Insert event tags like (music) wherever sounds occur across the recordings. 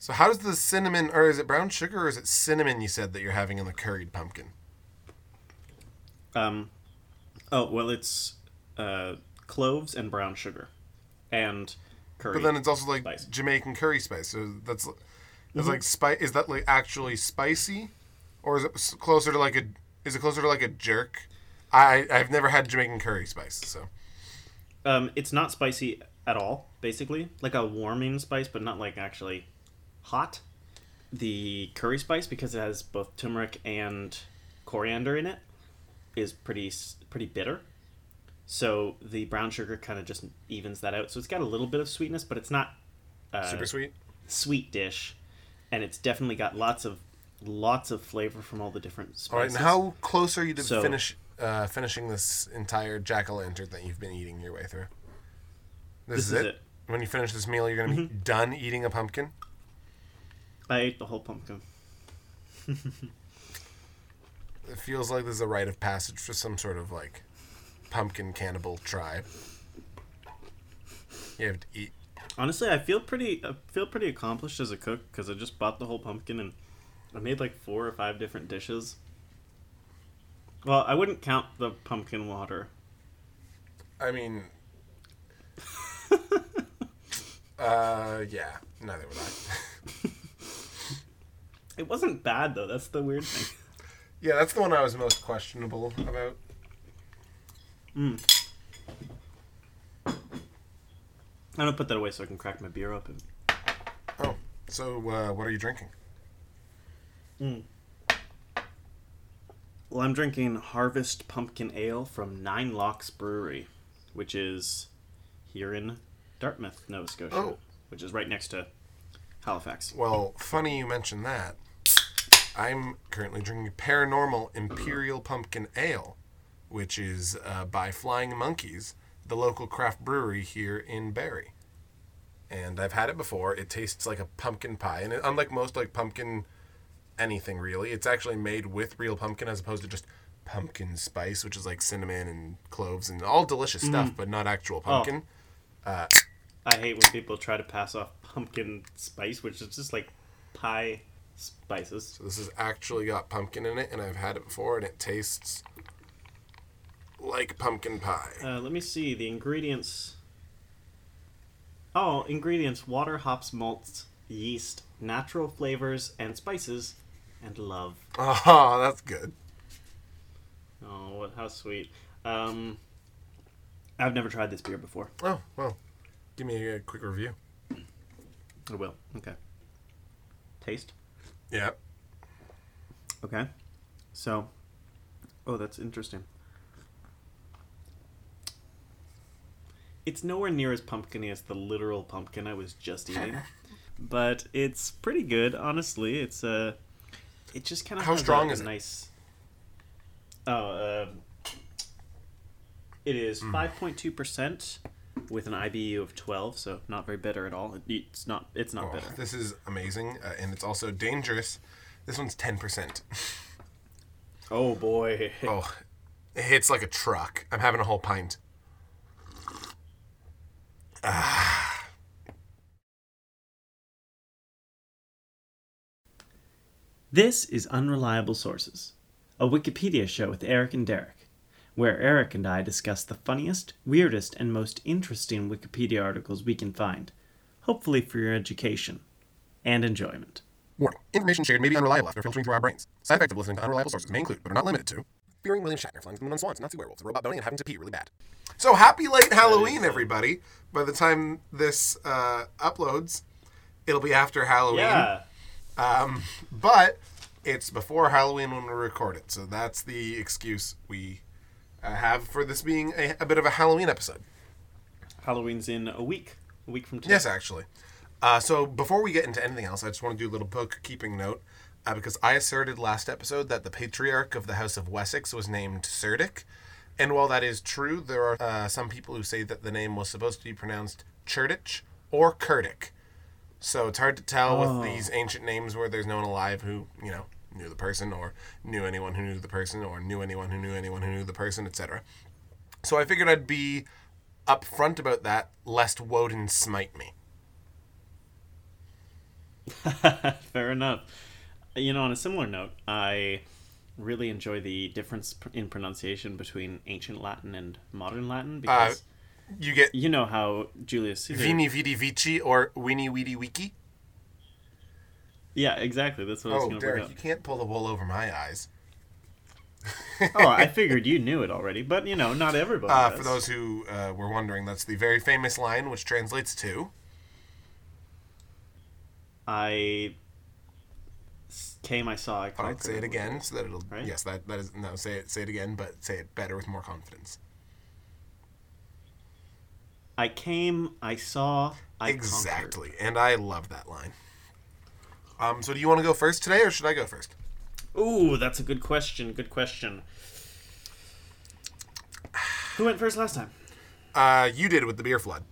So how does the cinnamon, or is it brown sugar, or is it cinnamon? You said that you're having in the curried pumpkin. Um, oh well, it's uh, cloves and brown sugar, and curry. But then it's also like spice. Jamaican curry spice. So that's that's Mm-hmm. like spice. Is that like actually spicy, or is it closer to like a? Is it closer to like a jerk? I I've never had Jamaican curry spice, so Um, it's not spicy at all, basically. Like a warming spice, but not like actually hot. The curry spice, because it has both turmeric and coriander in it, is pretty pretty bitter. So the brown sugar kind of just evens that out. So it's got a little bit of sweetness, but it's not uh, super sweet. sweet dish, and it's definitely got lots of lots of flavor from all the different spices. All right, and how close are you to So- finish uh, finishing this entire jack o' lantern that you've been eating your way through? This, This is, is it? it. Mm-hmm. When you finish this meal, you're gonna be done eating a pumpkin. I ate the whole pumpkin. It feels like there's a rite of passage for some sort of like pumpkin cannibal tribe. You have to eat. Honestly, I feel pretty I feel pretty accomplished as a cook because I just bought the whole pumpkin and I made like four or five different dishes. Well, I wouldn't count the pumpkin water. I mean, (laughs) uh, yeah, neither would I. (laughs) It wasn't bad though. That's the weird thing. yeah, that's the one I was most questionable about. I'm gonna put that away so I can crack my beer open. Oh, so uh, what are you drinking? Well, I'm drinking Harvest Pumpkin Ale from Nine Locks Brewery, which is here in Dartmouth, Nova Scotia, Oh. which is right next to Halifax. Well, funny you mention that. I'm currently drinking Paranormal Imperial Pumpkin Ale, which is uh, by Flying Monkeys, the local craft brewery here in Barrie. And I've had it before. It tastes like a pumpkin pie, and it, unlike most like pumpkin anything really, it's actually made with real pumpkin as opposed to just pumpkin spice, which is like cinnamon and cloves and all delicious stuff, but not actual pumpkin. I hate when people try to pass off (laughs) pumpkin spice, which is just like pie spices. So this has actually got pumpkin in it, and I've had it before, and it tastes like pumpkin pie. Uh, let me see the ingredients. Oh, ingredients: water, hops, malts, yeast, natural flavors and spices, and love. Oh, that's good. Oh, what? How sweet. Um, I've never tried this beer before. Oh well, give me a quick review. I will. Okay. Taste. Yeah. Okay. So, oh, that's interesting. It's nowhere near as pumpkiny as the literal pumpkin I was just (laughs) eating, but it's pretty good. Honestly, it's uh, it just kind of How has strong a, is it? nice. Oh, um it is Hmm. five point two percent with an IBU of twelve, so not very bitter at all. It's not. It's not Oh, bitter. this is amazing, uh, and it's also dangerous. This one's ten percent. Oh boy. Oh, it hits like a truck. I'm having a whole pint. This is Unreliable Sources, a Wikipedia show with Eric and Derek, where Eric and I discuss the funniest, weirdest, and most interesting Wikipedia articles we can find, hopefully for your education and enjoyment. Warning: Information shared may be unreliable after filtering through our brains. Side effects of listening to unreliable sources may include, but are not limited to, fearing William Shatner, flying from the moon on swans, Nazi werewolves, a robot boning, and having to pee really bad. So happy late Halloween, everybody! By the time this uh, uploads, it'll be after Halloween. Yeah. Um, but it's before Halloween when we record it, so that's the excuse we uh, have for this being a, a bit of a Halloween episode. Halloween's in a week. A week from today. Yes, actually. Uh, so before we get into anything else, I just want to do a little bookkeeping note uh, because I asserted last episode that the patriarch of the House of Wessex was named Cerdic, and while that is true, there are uh, some people who say that the name was supposed to be pronounced Cherdich or Curdic. So it's hard to tell Oh. with these ancient names where there's no one alive who you know knew the person or knew anyone who knew the person or knew anyone who knew anyone who knew the person, etc. So I figured I'd be upfront about that, lest Woden smite me. (laughs) Fair enough. You know, on a similar note, I really enjoy the difference in pronunciation between ancient Latin and modern Latin uh, because You get you know how Julius Caesar. Veni Vidi Vici or Winnie Weedy Wiki. Yeah, exactly. That's what I was Oh, going to bring Derek, up. you can't pull the wool over my eyes. oh, I (laughs) figured you knew it already, but you know, not everybody. Uh, for those who uh, were wondering, that's the very famous line, which translates to "I came, I saw, I All conquered. right, say it again so that it'll. Right? Yes, that that is no. Say it. Say it again, but say it better with more confidence. I came, I saw, I conquered. exactly, and I love that line. Um. So, do you want to go first today, or should I go first? Ooh, that's a good question. Good question. (sighs) Who went first last time? Uh, you did with the beer flood.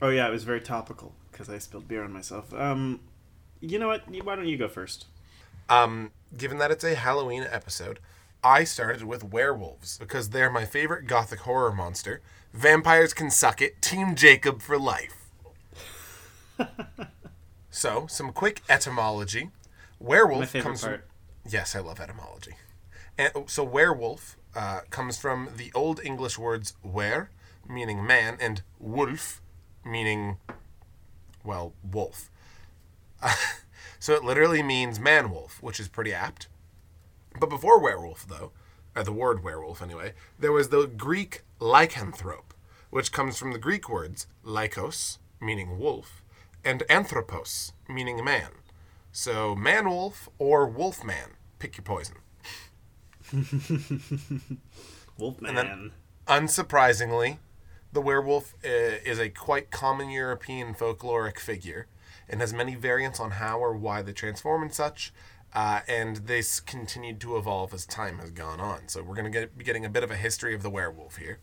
Oh yeah, it was very topical because I spilled beer on myself. Um, you know what? Why don't you go first? Um, given that it's a Halloween episode, I started with werewolves because they're my favorite gothic horror monster. Vampires can suck it. Team Jacob for life. (laughs) so, some quick etymology. Werewolf comes. From, yes, I love etymology. And oh, so, werewolf uh, comes from the Old English words wer, meaning man, and wolf, meaning, well, wolf. (laughs) so it literally means man wolf, which is pretty apt. But before werewolf, though, or the word werewolf anyway, there was the Greek lycanthrope, which comes from the Greek words lykos, meaning wolf, and anthropos, meaning man. So man wolf or wolf man, pick your poison. (laughs) Wolfman. then- Unsurprisingly, the werewolf uh, is a quite common European folkloric figure and has many variants on how or why they transform and such. Uh, and this continued to evolve as time has gone on. So we're going to get, be getting a bit of a history of the werewolf here.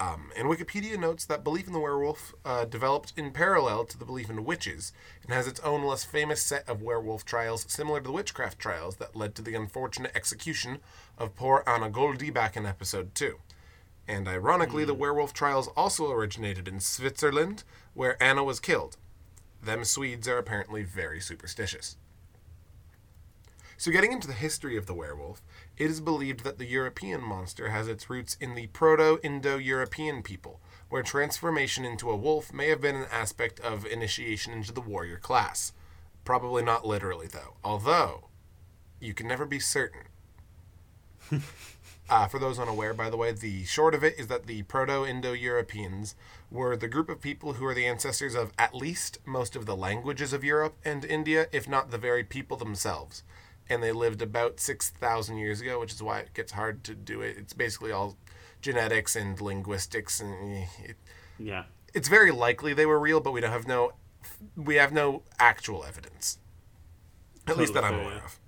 Um, and Wikipedia notes that belief in the werewolf uh, developed in parallel to the belief in witches and has its own less famous set of werewolf trials similar to the witchcraft trials that led to the unfortunate execution of poor Anna Göldi back in episode 2. And ironically, the werewolf trials also originated in Switzerland, where Anna was killed. Them Swedes are apparently very superstitious. So, getting into the history of the werewolf, it is believed that the European monster has its roots in the Proto Indo European people, where transformation into a wolf may have been an aspect of initiation into the warrior class. Probably not literally, though, although you can never be certain. (laughs) Uh, for those unaware, by the way, the short of it is that the Proto Indo Europeans were the group of people who are the ancestors of at least most of the languages of Europe and India, if not the very people themselves. And they lived about 6,000 years ago, which is why it gets hard to do it. It's basically all genetics and linguistics, and eh, it, Yeah. it's very likely they were real, but we don't have no we have no actual evidence. At least that I'm aware yeah. of.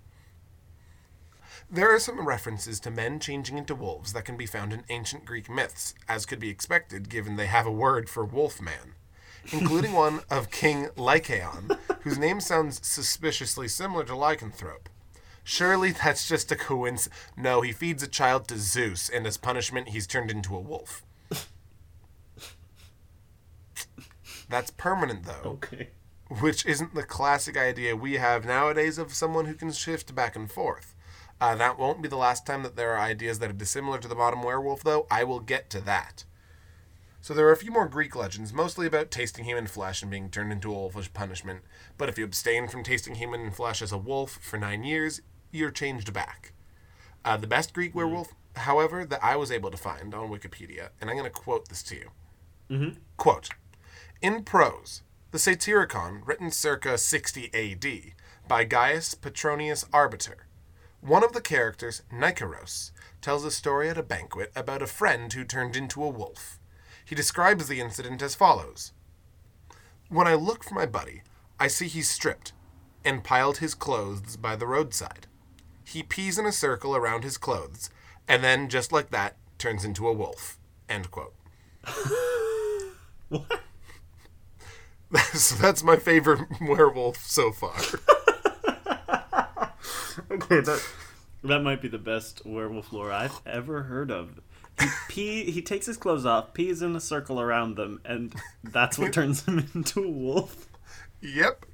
There are some references to men changing into wolves that can be found in ancient Greek myths, as could be expected given they have a word for wolf man, including (laughs) one of King Lycaon, whose name sounds suspiciously similar to lycanthrope. Surely that's just a coincidence. No, he feeds a child to Zeus, and as punishment, he's turned into a wolf. That's permanent, though Okay. which isn't the classic idea we have nowadays of someone who can shift back and forth. Uh, that won't be the last time that there are ideas that are dissimilar to the modern werewolf, though. I will get to that. So there are a few more Greek legends, mostly about tasting human flesh and being turned into a wolf as punishment. But if you abstain from tasting human flesh as a wolf for nine years, you're changed back. Uh, the best Greek werewolf, however, that I was able to find on Wikipedia, and I'm going to quote this to you. Quote In prose, the Satyricon, written circa 60 AD by Gaius Petronius Arbiter, one of the characters, Niceros, tells a story at a banquet about a friend who turned into a wolf. He describes the incident as follows When I look for my buddy, I see he's stripped and piled his clothes by the roadside. He pees in a circle around his clothes, and then, just like that, turns into a wolf. End quote. (laughs) What? That's, that's my favorite (laughs) werewolf so far. (laughs) Okay, that that might be the best werewolf lore I've ever heard of. He pee, he takes his clothes off, pees in a circle around them, and that's what turns him into a wolf. yep.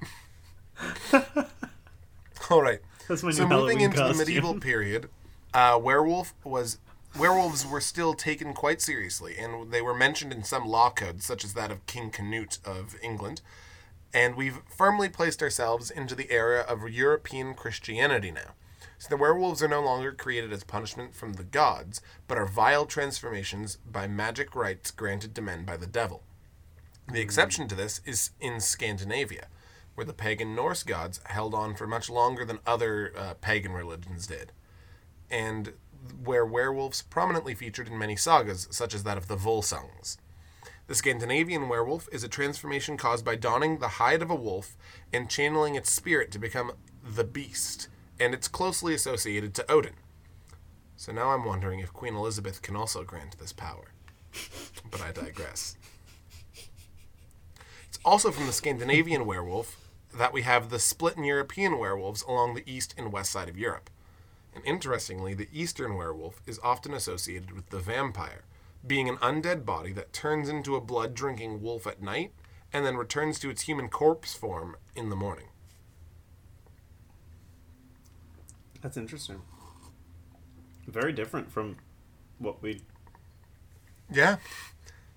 All right. That's my so new moving Halloween into costume. the medieval period, uh, werewolf was werewolves were still taken quite seriously, and they were mentioned in some law codes, such as that of King Canute of England. And we've firmly placed ourselves into the era of European Christianity now. So the werewolves are no longer created as punishment from the gods, but are vile transformations by magic rites granted to men by the devil. The exception to this is in Scandinavia, where the pagan Norse gods held on for much longer than other uh, pagan religions did, and where werewolves prominently featured in many sagas, such as that of the Volsungs. The Scandinavian werewolf is a transformation caused by donning the hide of a wolf and channeling its spirit to become the beast, and it's closely associated to Odin. So now I'm wondering if Queen Elizabeth can also grant this power. But I digress. It's also from the Scandinavian werewolf that we have the split in European werewolves along the east and west side of Europe. And interestingly, the eastern werewolf is often associated with the vampire, being an undead body that turns into a blood drinking wolf at night and then returns to its human corpse form in the morning. That's interesting. Very different from what we Yeah.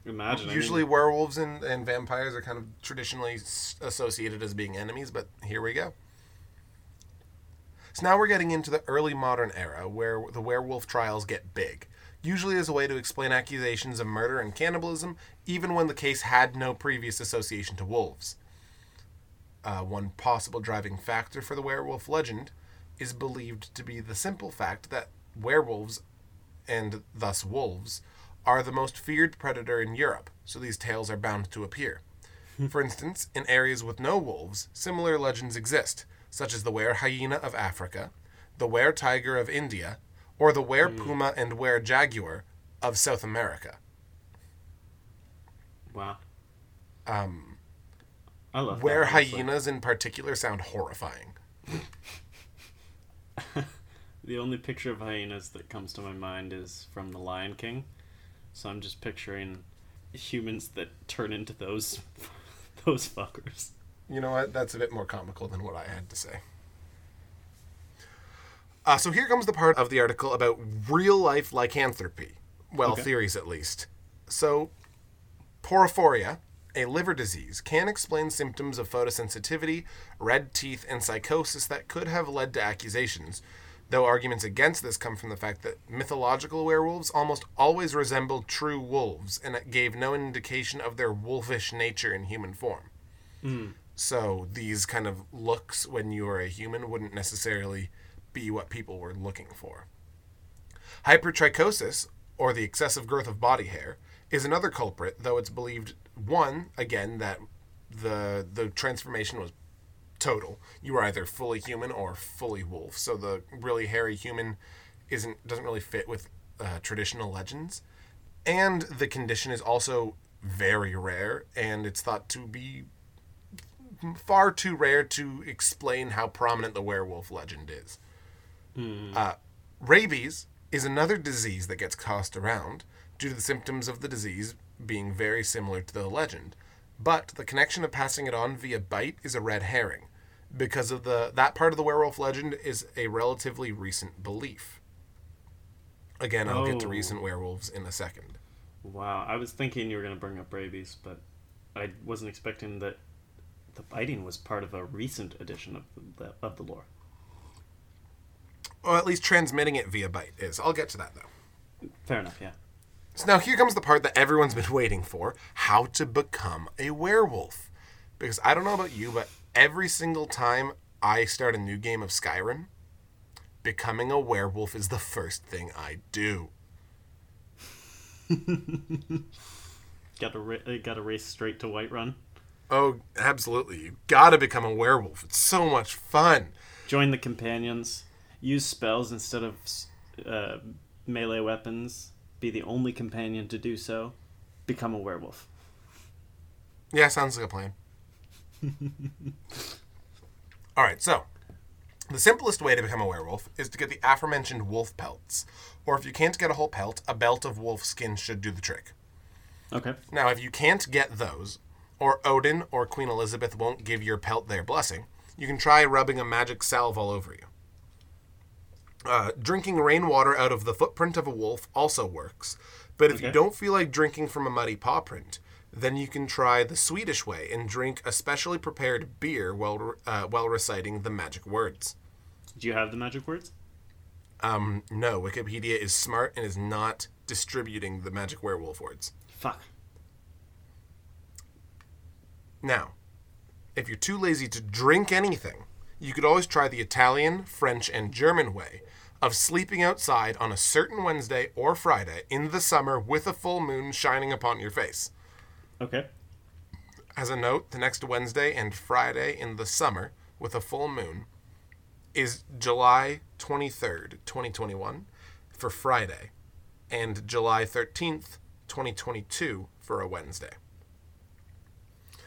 Imagine. Usually, werewolves and, and vampires are kind of traditionally associated as being enemies, but here we go. So now we're getting into the early modern era where the werewolf trials get big, usually as a way to explain accusations of murder and cannibalism, even when the case had no previous association to wolves. Uh, one possible driving factor for the werewolf legend is believed to be the simple fact that werewolves, and thus wolves, are the most feared predator in Europe, so these tales are bound to appear. (laughs) For instance, in areas with no wolves, similar legends exist, such as the were hyena of Africa, the were tiger of India, or the were puma and were jaguar of South America. wow. Um, I love honestly. hyenas in particular sound horrifying. (laughs) The only picture of hyenas that comes to my mind is from The Lion King. So I'm just picturing humans that turn into those (laughs) those fuckers. You know what? That's a bit more comical than what I had to say. Uh, so here comes the part of the article about real life lycanthropy. Well, Okay. theories at least. So, porphyria, a liver disease, can explain symptoms of photosensitivity, red teeth, and psychosis that could have led to accusations. Though arguments against this come from the fact that mythological werewolves almost always resembled true wolves, and it gave no indication of their wolfish nature in human form. Hmm. So these kind of looks when you are a human wouldn't necessarily be what people were looking for. Hypertrichosis, or the excessive growth of body hair, is another culprit, though it's believed one, again, that the the transformation was total. You are either fully human or fully wolf. So the really hairy human isn't doesn't really fit with uh, traditional legends. And the condition is also very rare, and it's thought to be far too rare to explain how prominent the werewolf legend is. Uh, rabies is another disease that gets tossed around due to the symptoms of the disease being very similar to the legend, but the connection of passing it on via bite is a red herring because of the that part of the werewolf legend is a relatively recent belief. Again, I'll get to Oh. recent werewolves in a second. Wow, I was thinking you were gonna bring up rabies, but I wasn't expecting that the biting was part of a recent edition of the of the lore. Or at least transmitting it via bite is. I'll get to that though. Fair enough, yeah. So now here comes the part that everyone's been (laughs) waiting for how to become a werewolf. Because I don't know about you, but every single time I start a new game of Skyrim, becoming a werewolf is the first thing I do. (laughs) Got to ra- uh, got to race straight to Whiterun. Oh, absolutely. You gotta become a werewolf. It's so much fun. Join the companions. Use spells instead of uh, melee weapons. Be the only companion to do so. Become a werewolf. Yeah, sounds like a plan. (laughs) All right, so the simplest way to become a werewolf is to get the aforementioned wolf pelts. Or if you can't get a whole pelt, a belt of wolf skin should do the trick. Okay. Now, if you can't get those, or Odin or Queen Elizabeth won't give your pelt their blessing, you can try rubbing a magic salve all over you. Uh, drinking rainwater out of the footprint of a wolf also works, but if you don't feel like drinking from a muddy paw print, then you can try the Swedish way and drink a specially prepared beer while uh, while reciting the magic words. Do you have the magic words? Um, no, Wikipedia is smart and is not distributing the magic werewolf words. Fuck. Now, if you're too lazy to drink anything, you could always try the Italian, French, and German way of sleeping outside on a certain Wednesday or Friday in the summer with a full moon shining upon your face. Okay. As a note, the next Wednesday and Friday in the summer with a full moon is July 23rd, 2021 for Friday, and July 13th, 2022 for a Wednesday.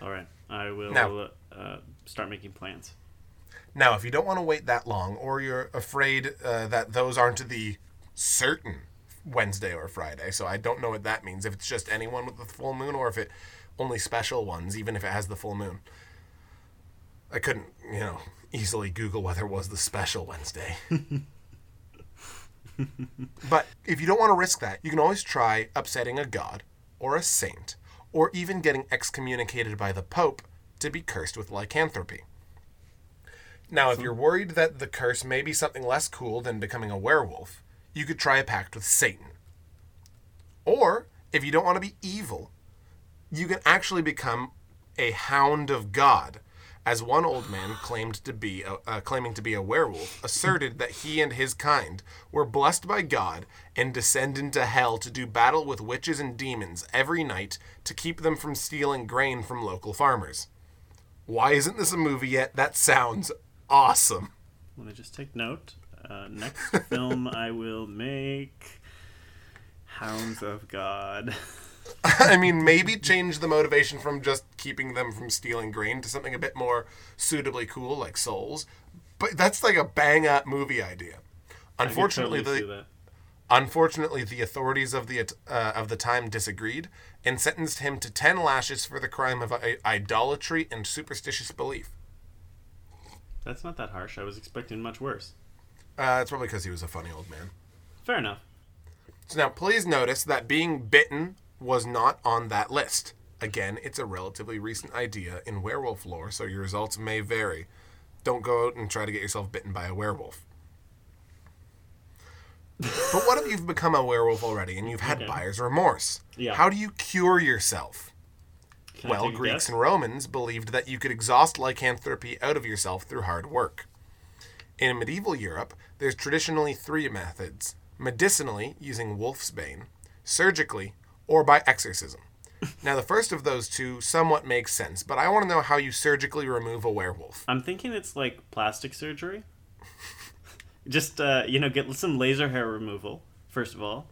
All right. I will Now- uh, start making plans. Now, if you don't want to wait that long, or you're afraid uh, that those aren't the certain Wednesday or Friday, so I don't know what that means. If it's just anyone with the full moon, or if it only special ones, even if it has the full moon. I couldn't, you know, easily Google whether it was the special Wednesday. (laughs) but if you don't want to risk that, you can always try upsetting a god or a saint, or even getting excommunicated by the Pope to be cursed with lycanthropy. Now, if you're worried that the curse may be something less cool than becoming a werewolf, you could try a pact with Satan. Or, if you don't want to be evil, you can actually become a hound of God, as one old man claimed to be uh, claiming to be a werewolf asserted that he and his kind were blessed by God and descend into hell to do battle with witches and demons every night to keep them from stealing grain from local farmers. Why isn't this a movie yet? That sounds awesome. Let me just take note. Uh, next film I will make Hounds of God. (laughs) I mean, maybe change the motivation from just keeping them from stealing grain to something a bit more suitably cool, like Souls. But that's like a bang up movie idea. Unfortunately, totally the unfortunately the authorities of the uh, of the time disagreed and sentenced him to ten lashes for the crime of I- idolatry and superstitious belief. That's not that harsh. I was expecting much worse. Uh, it's probably because he was a funny old man. Fair enough. So now, please notice that being bitten was not on that list. Again, it's a relatively recent idea in werewolf lore, so your results may vary. Don't go out and try to get yourself bitten by a werewolf. but what if you've become a werewolf already and you've had Okay. buyer's remorse? Yeah. How do you cure yourself? Can well, Greeks and Romans believed that you could exhaust lycanthropy out of yourself through hard work. In medieval Europe, there's traditionally three methods medicinally, using wolf's bane, surgically, or by exorcism. (laughs) now, the first of those two somewhat makes sense, but I want to know how you surgically remove a werewolf. I'm thinking it's like plastic surgery. (laughs) Just uh, you know, get some laser hair removal first of all,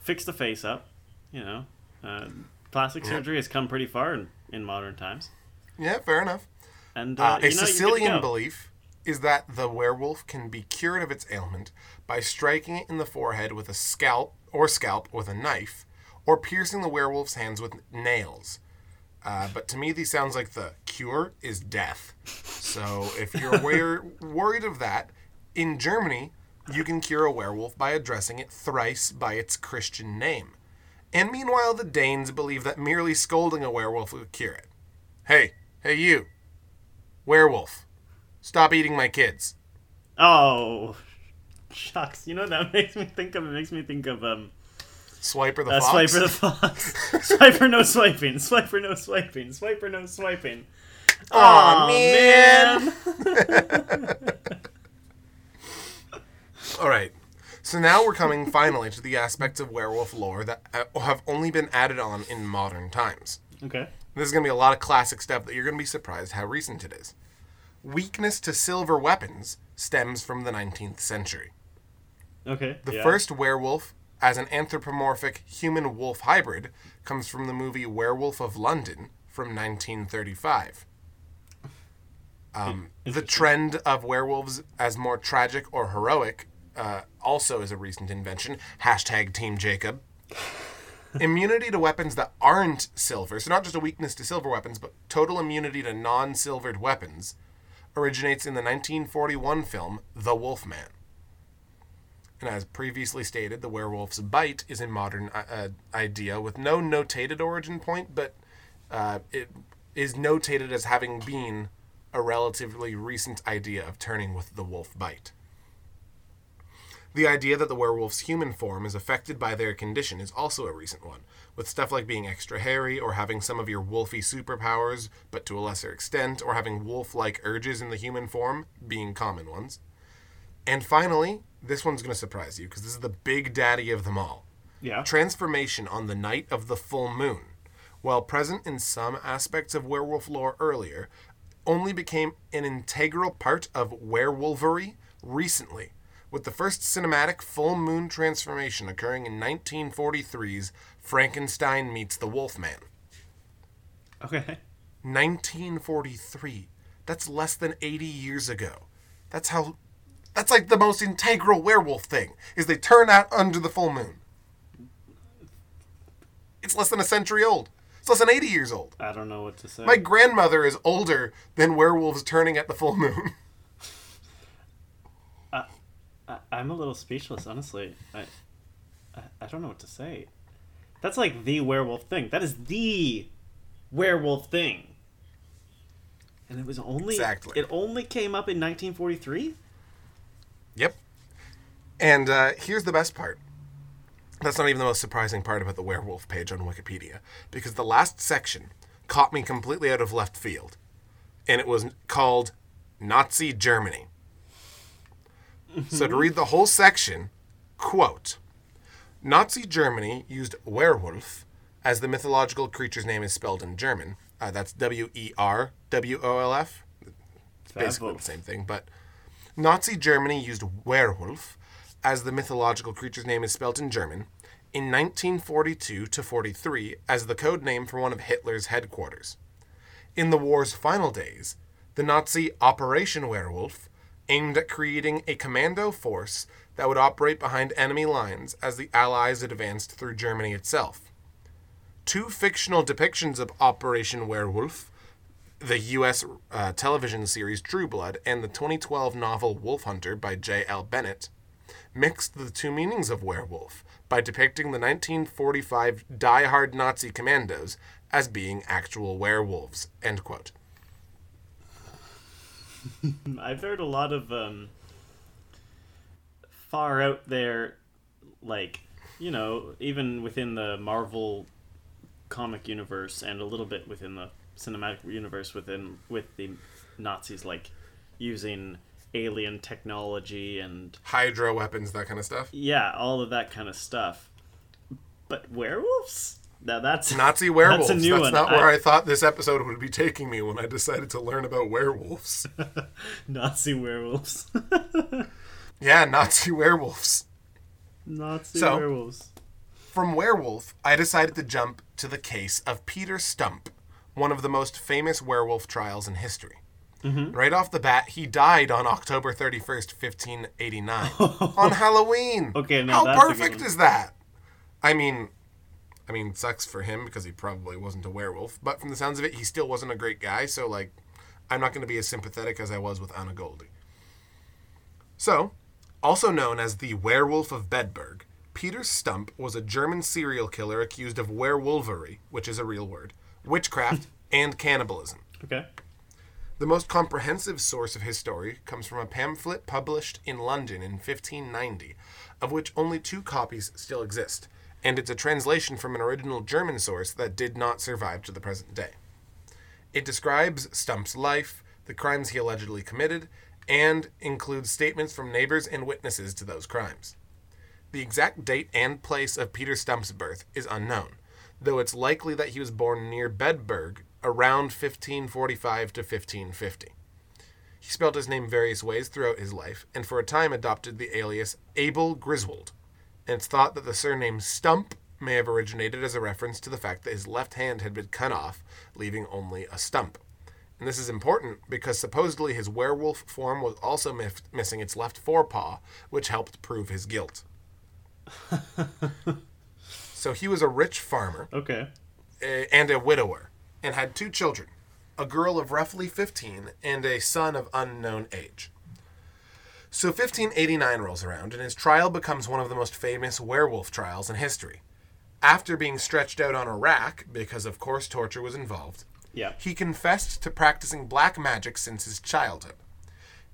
fix the face up. You know, uh, plastic surgery has come pretty far in, in modern times, Yeah, fair enough. and Uh, uh, a you know, you're good to Sicilian belief is that the werewolf can be cured of its ailment by striking it in the forehead with a scalp or scalp with a knife, or piercing the werewolf's hands with nails. Uh, but to me, these sounds like the cure is death. So if you're (laughs) wor- worried of that, in Germany, you can cure a werewolf by addressing it thrice by its Christian name. And meanwhile, the Danes believe that merely scolding a werewolf will cure it. Hey, hey, you, werewolf, stop eating my kids. Oh, shucks! You know what that (laughs) makes me think of. It makes me think of um, Swiper the uh, fox. Swiper the fox. (laughs) Swiper no swiping. Swiper no swiping. Swiper no swiping. Aw, Aw, man. (laughs) All right. So now we're coming finally to the aspects of werewolf lore that uh, have only been added on in modern times. Okay. This is going to be a lot of classic stuff that you're going to be surprised how recent it is. Weakness to silver weapons stems from the 19th century. Okay. The yeah. first werewolf as an anthropomorphic human wolf hybrid comes from the movie Werewolf of London from 1935. Um, the trend of werewolves as more tragic or heroic uh, also is a recent invention. Hashtag Team Jacob. (laughs) immunity to weapons that aren't silver, so not just a weakness to silver weapons, but total immunity to non silvered weapons, originates in the 1941 film The Wolfman. And as previously stated, the werewolf's bite is a modern uh, uh, idea with no notated origin point, but uh, it is notated as having been a relatively recent idea of turning with the wolf bite. The idea that the werewolf's human form is affected by their condition is also a recent one, with stuff like being extra hairy or having some of your wolfy superpowers, but to a lesser extent, or having wolf like urges in the human form being common ones. And finally, this one's going to surprise you because this is the big daddy of them all Yeah. transformation on the night of the full moon, while present in some aspects of werewolf lore earlier, only became an integral part of werewolvery recently, with the first cinematic full moon transformation occurring in 1943's Frankenstein Meets the Wolfman. Okay. 1943. That's less than 80 years ago. That's how. That's like the most integral werewolf thing, is they turn out under the full moon. It's less than a century old. It's less than 80 years old. I don't know what to say. My grandmother is older than werewolves turning at the full moon. (laughs) I, I'm a little speechless, honestly. I, I, I don't know what to say. That's like the werewolf thing. That is the werewolf thing. And it was only Exactly. it only came up in 1943. Yep. And uh, here's the best part. That's not even the most surprising part about the werewolf page on Wikipedia, because the last section caught me completely out of left field. And it was called Nazi Germany. So to read the whole section, quote Nazi Germany used werewolf as the mythological creature's name is spelled in German. Uh, that's W E R W O L F. It's basically the same thing, but Nazi Germany used werewolf as the mythological creature's name is spelled in German in 1942 to 43 as the code name for one of Hitler's headquarters. In the war's final days, the Nazi Operation Werewolf aimed at creating a commando force that would operate behind enemy lines as the Allies advanced through Germany itself. Two fictional depictions of Operation Werewolf the U.S. Uh, television series True Blood and the 2012 novel Wolf Hunter by J.L. Bennett mixed the two meanings of werewolf by depicting the 1945 die-hard Nazi commandos as being actual werewolves. End quote. (laughs) I've heard a lot of um, far out there, like you know, even within the Marvel comic universe and a little bit within the cinematic universe within with the Nazis like using alien technology and Hydra weapons, that kind of stuff. yeah, all of that kind of stuff. But werewolves? Now that's Nazi werewolves. (laughs) That's a new one. not where I- I thought this episode would be taking me when I decided to learn about werewolves. (laughs) Nazi werewolves. (laughs) yeah, Nazi (laughs) werewolves. Nazi So- werewolves. From werewolf, I decided to jump to the case of Peter Stump, one of the most famous werewolf trials in history. Mm-hmm. Right off the bat, he died on October 31st, 1589, (laughs) on Halloween. Okay, now How that's a good perfect is that? I mean, I mean, sucks for him because he probably wasn't a werewolf, but from the sounds of it, he still wasn't a great guy, so, like, I'm not going to be as sympathetic as I was with Anna Göldi. So, also known as the Werewolf of Bedburg, Peter Stump was a German serial killer accused of werewolvery, which is a real word, witchcraft, (laughs) and cannibalism. Okay. The most comprehensive source of his story comes from a pamphlet published in London in 1590, of which only two copies still exist, and it's a translation from an original German source that did not survive to the present day. It describes Stump's life, the crimes he allegedly committed, and includes statements from neighbors and witnesses to those crimes. The exact date and place of Peter Stump's birth is unknown, though it's likely that he was born near Bedburg around 1545 to 1550. He spelled his name various ways throughout his life, and for a time adopted the alias Abel Griswold. And it's thought that the surname Stump may have originated as a reference to the fact that his left hand had been cut off, leaving only a stump. And this is important because supposedly his werewolf form was also mif- missing its left forepaw, which helped prove his guilt. (laughs) so he was a rich farmer Okay. and a widower and had two children a girl of roughly 15, and a son of unknown age. So 1589 rolls around, and his trial becomes one of the most famous werewolf trials in history. After being stretched out on a rack, because of course torture was involved, Yeah. he confessed to practicing black magic since his childhood.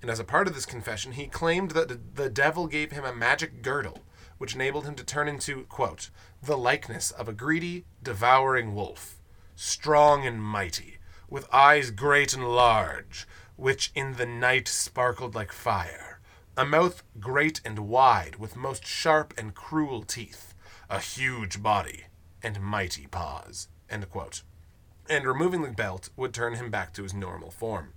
And as a part of this confession, he claimed that the devil gave him a magic girdle, which enabled him to turn into, quote, the likeness of a greedy, devouring wolf, strong and mighty, with eyes great and large, which in the night sparkled like fire, a mouth great and wide, with most sharp and cruel teeth, a huge body, and mighty paws, end quote and removing the belt would turn him back to his normal form.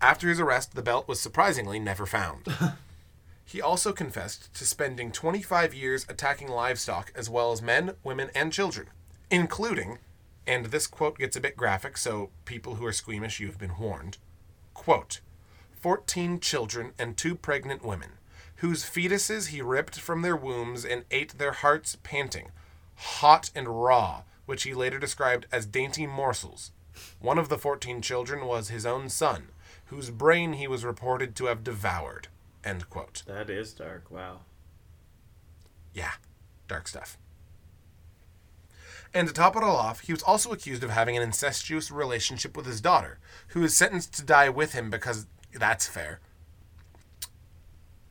After his arrest, the belt was surprisingly never found. (laughs) he also confessed to spending 25 years attacking livestock as well as men, women, and children, including, and this quote gets a bit graphic, so people who are squeamish, you have been warned, quote, 14 children and two pregnant women, whose fetuses he ripped from their wombs and ate their hearts panting, hot and raw, which he later described as dainty morsels. One of the 14 children was his own son, whose brain he was reported to have devoured. End quote. That is dark. Wow. Yeah, dark stuff. And to top it all off, he was also accused of having an incestuous relationship with his daughter, who was sentenced to die with him because that's fair.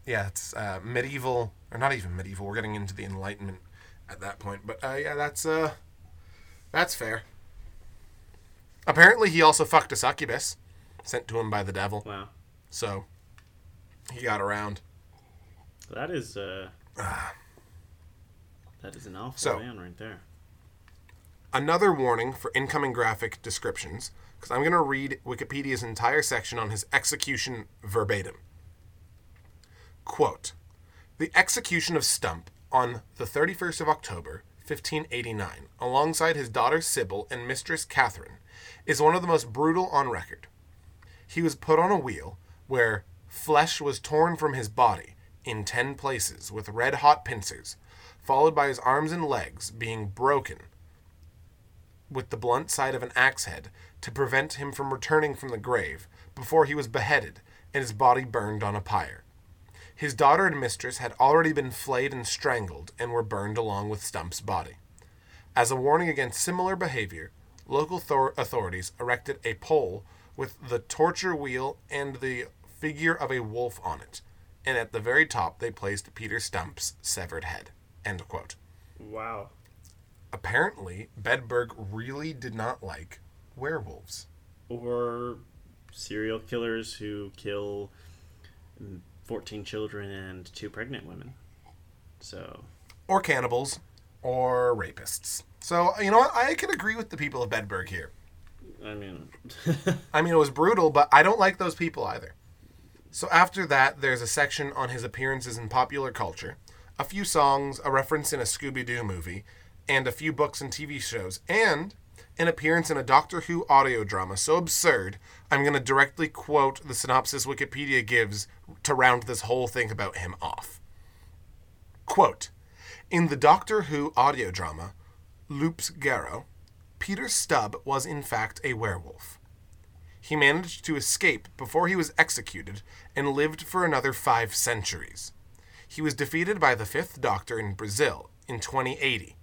Yeah, it's uh, medieval, or not even medieval. We're getting into the Enlightenment at that point, but uh, yeah, that's uh, that's fair. Apparently, he also fucked a succubus, sent to him by the devil. Wow. So he got around. That is uh. that is an awful So- man right there. Another warning for incoming graphic descriptions, because I'm going to read Wikipedia's entire section on his execution verbatim. Quote The execution of Stump on the 31st of October, 1589, alongside his daughter Sybil and mistress Catherine, is one of the most brutal on record. He was put on a wheel where flesh was torn from his body in 10 places with red hot pincers, followed by his arms and legs being broken with the blunt side of an axe head to prevent him from returning from the grave before he was beheaded and his body burned on a pyre. His daughter and mistress had already been flayed and strangled and were burned along with Stump's body. As a warning against similar behavior, local thor- authorities erected a pole with the torture wheel and the figure of a wolf on it, and at the very top they placed Peter Stump's severed head. End quote Wow. apparently Bedburg really did not like werewolves. Or serial killers who kill 14 children and two pregnant women. So, Or cannibals. Or rapists. So, you know what? I can agree with the people of Bedburg here. I mean, (laughs) I mean, it was brutal, but I don't like those people either. So, after that, there's a section on his appearances in popular culture, a few songs, a reference in a Scooby Doo movie, and a few books and TV shows, and an appearance in a Doctor Who audio drama so absurd, I'm going to directly quote the synopsis Wikipedia gives to round this whole thing about him off. Quote In the Doctor Who audio drama, Loups-Garoux, Peter Stubb was in fact a werewolf. He managed to escape before he was executed and lived for another five centuries. He was defeated by the Fifth Doctor in Brazil in 2080.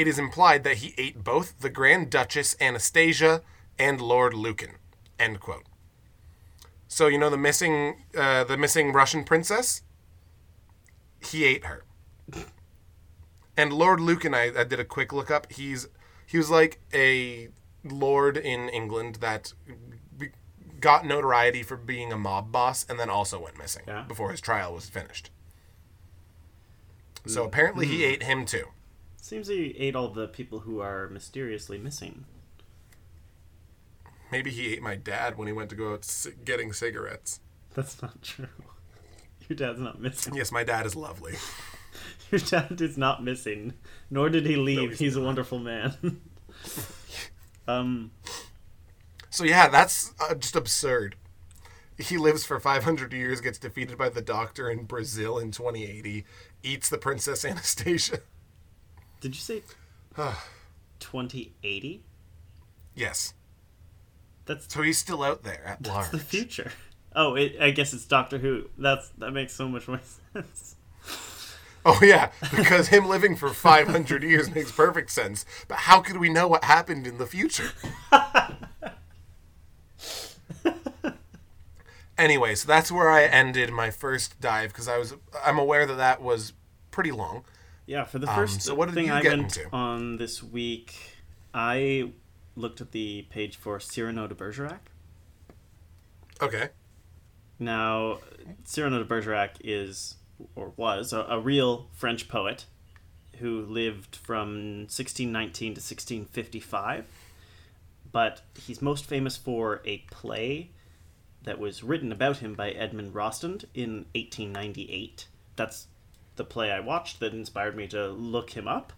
It is implied that he ate both the Grand Duchess Anastasia and Lord Lucan. End quote. So you know the missing, uh, the missing Russian princess. He ate her. And Lord Lucan, I, I did a quick look up. He's he was like a lord in England that got notoriety for being a mob boss and then also went missing Yeah. before his trial was finished. So apparently he ate him too. Seems he ate all the people who are mysteriously missing. Maybe he ate my dad when he went to go out c- getting cigarettes. That's not true. Your dad's not missing. Yes, my dad is lovely. (laughs) Your dad is not missing, nor did he leave. he's he's a wonderful man. (laughs) um, So yeah, that's uh, just absurd. He lives for 500 years, gets defeated by the Doctor in Brazil in 2080, eats the Princess (laughs) Anastasia. Did you say (sighs) 2080? Yes. That's So he's still out there at large. the future. Oh, it, I guess it's Doctor Who. That's that makes so much more (laughs) sense. Oh yeah, because him living for 500 years makes perfect sense. But how could we know what happened in the future? (laughs) anyway, so that's where I ended my first dive because I was I'm aware that that was pretty long. Yeah, for the first Um, so what did thing you I get went into? on this week, I looked at the page for Cyrano de Bergerac. Okay. Now, Cyrano de Bergerac is, or was, a, a real French poet who lived from 1619 to 1655. But he's most famous for a play that was written about him by Edmond Rostand in 1898. That's the play I watched that inspired me to look him up.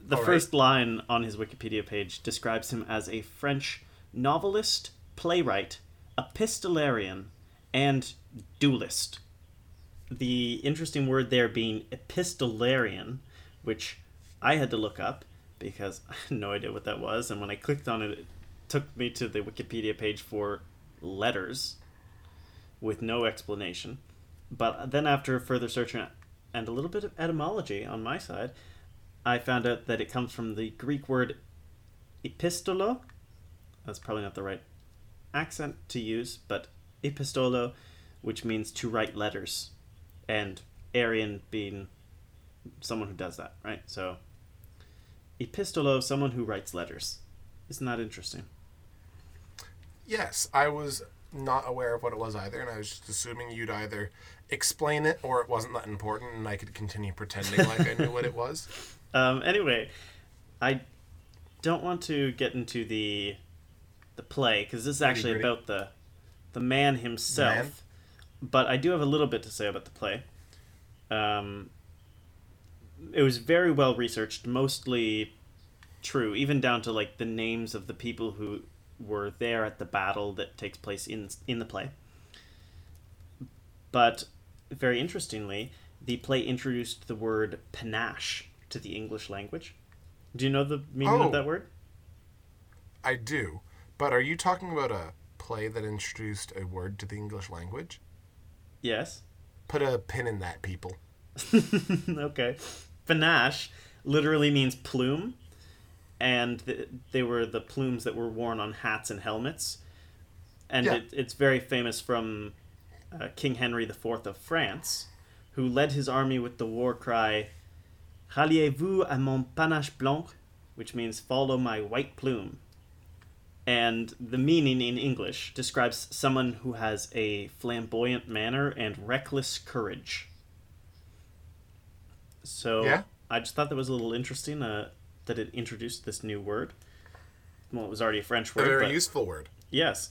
The All right. first line on his Wikipedia page describes him as a French novelist, playwright, epistolarian, and duelist. The interesting word there being epistolarian, which I had to look up because (laughs) I had no idea what that was, and when I clicked on it, it took me to the Wikipedia page for letters with no explanation. But then, after further search and and a little bit of etymology on my side, I found out that it comes from the Greek word epistolo. That's probably not the right accent to use, but epistolo, which means to write letters, and Arian being someone who does that, right? So, epistolo, someone who writes letters. Isn't that interesting? Yes, I was not aware of what it was either, and I was just assuming you'd either explain it or it wasn't that important, and I could continue pretending like I knew what it was. (laughs) Um, anyway, I don't want to get into the the play because this is actually about the the man himself. Man? But I do have a little bit to say about the play. Um, it was very well researched, mostly true, even down to like the names of the people who were there at the battle that takes place in in the play. But very interestingly, the play introduced the word panache to the English language. Do you know the meaning Oh. of that word? I do, but are you talking about a play that introduced a word to the English language? Yes. Put a pin in that, people. (laughs) okay. Panache literally means plume, and th- they were the plumes that were worn on hats and helmets. And Yeah. it, it's very famous from uh, King Henry IV of France, who led his army with the war cry, Ralliez-vous à mon panache blanc, which means follow my white plume. And the meaning in English describes someone who has a flamboyant manner and reckless courage. So Yeah. I just thought that was a little interesting uh, that it introduced this new word. Well, it was already a French A word, very but useful word. yes.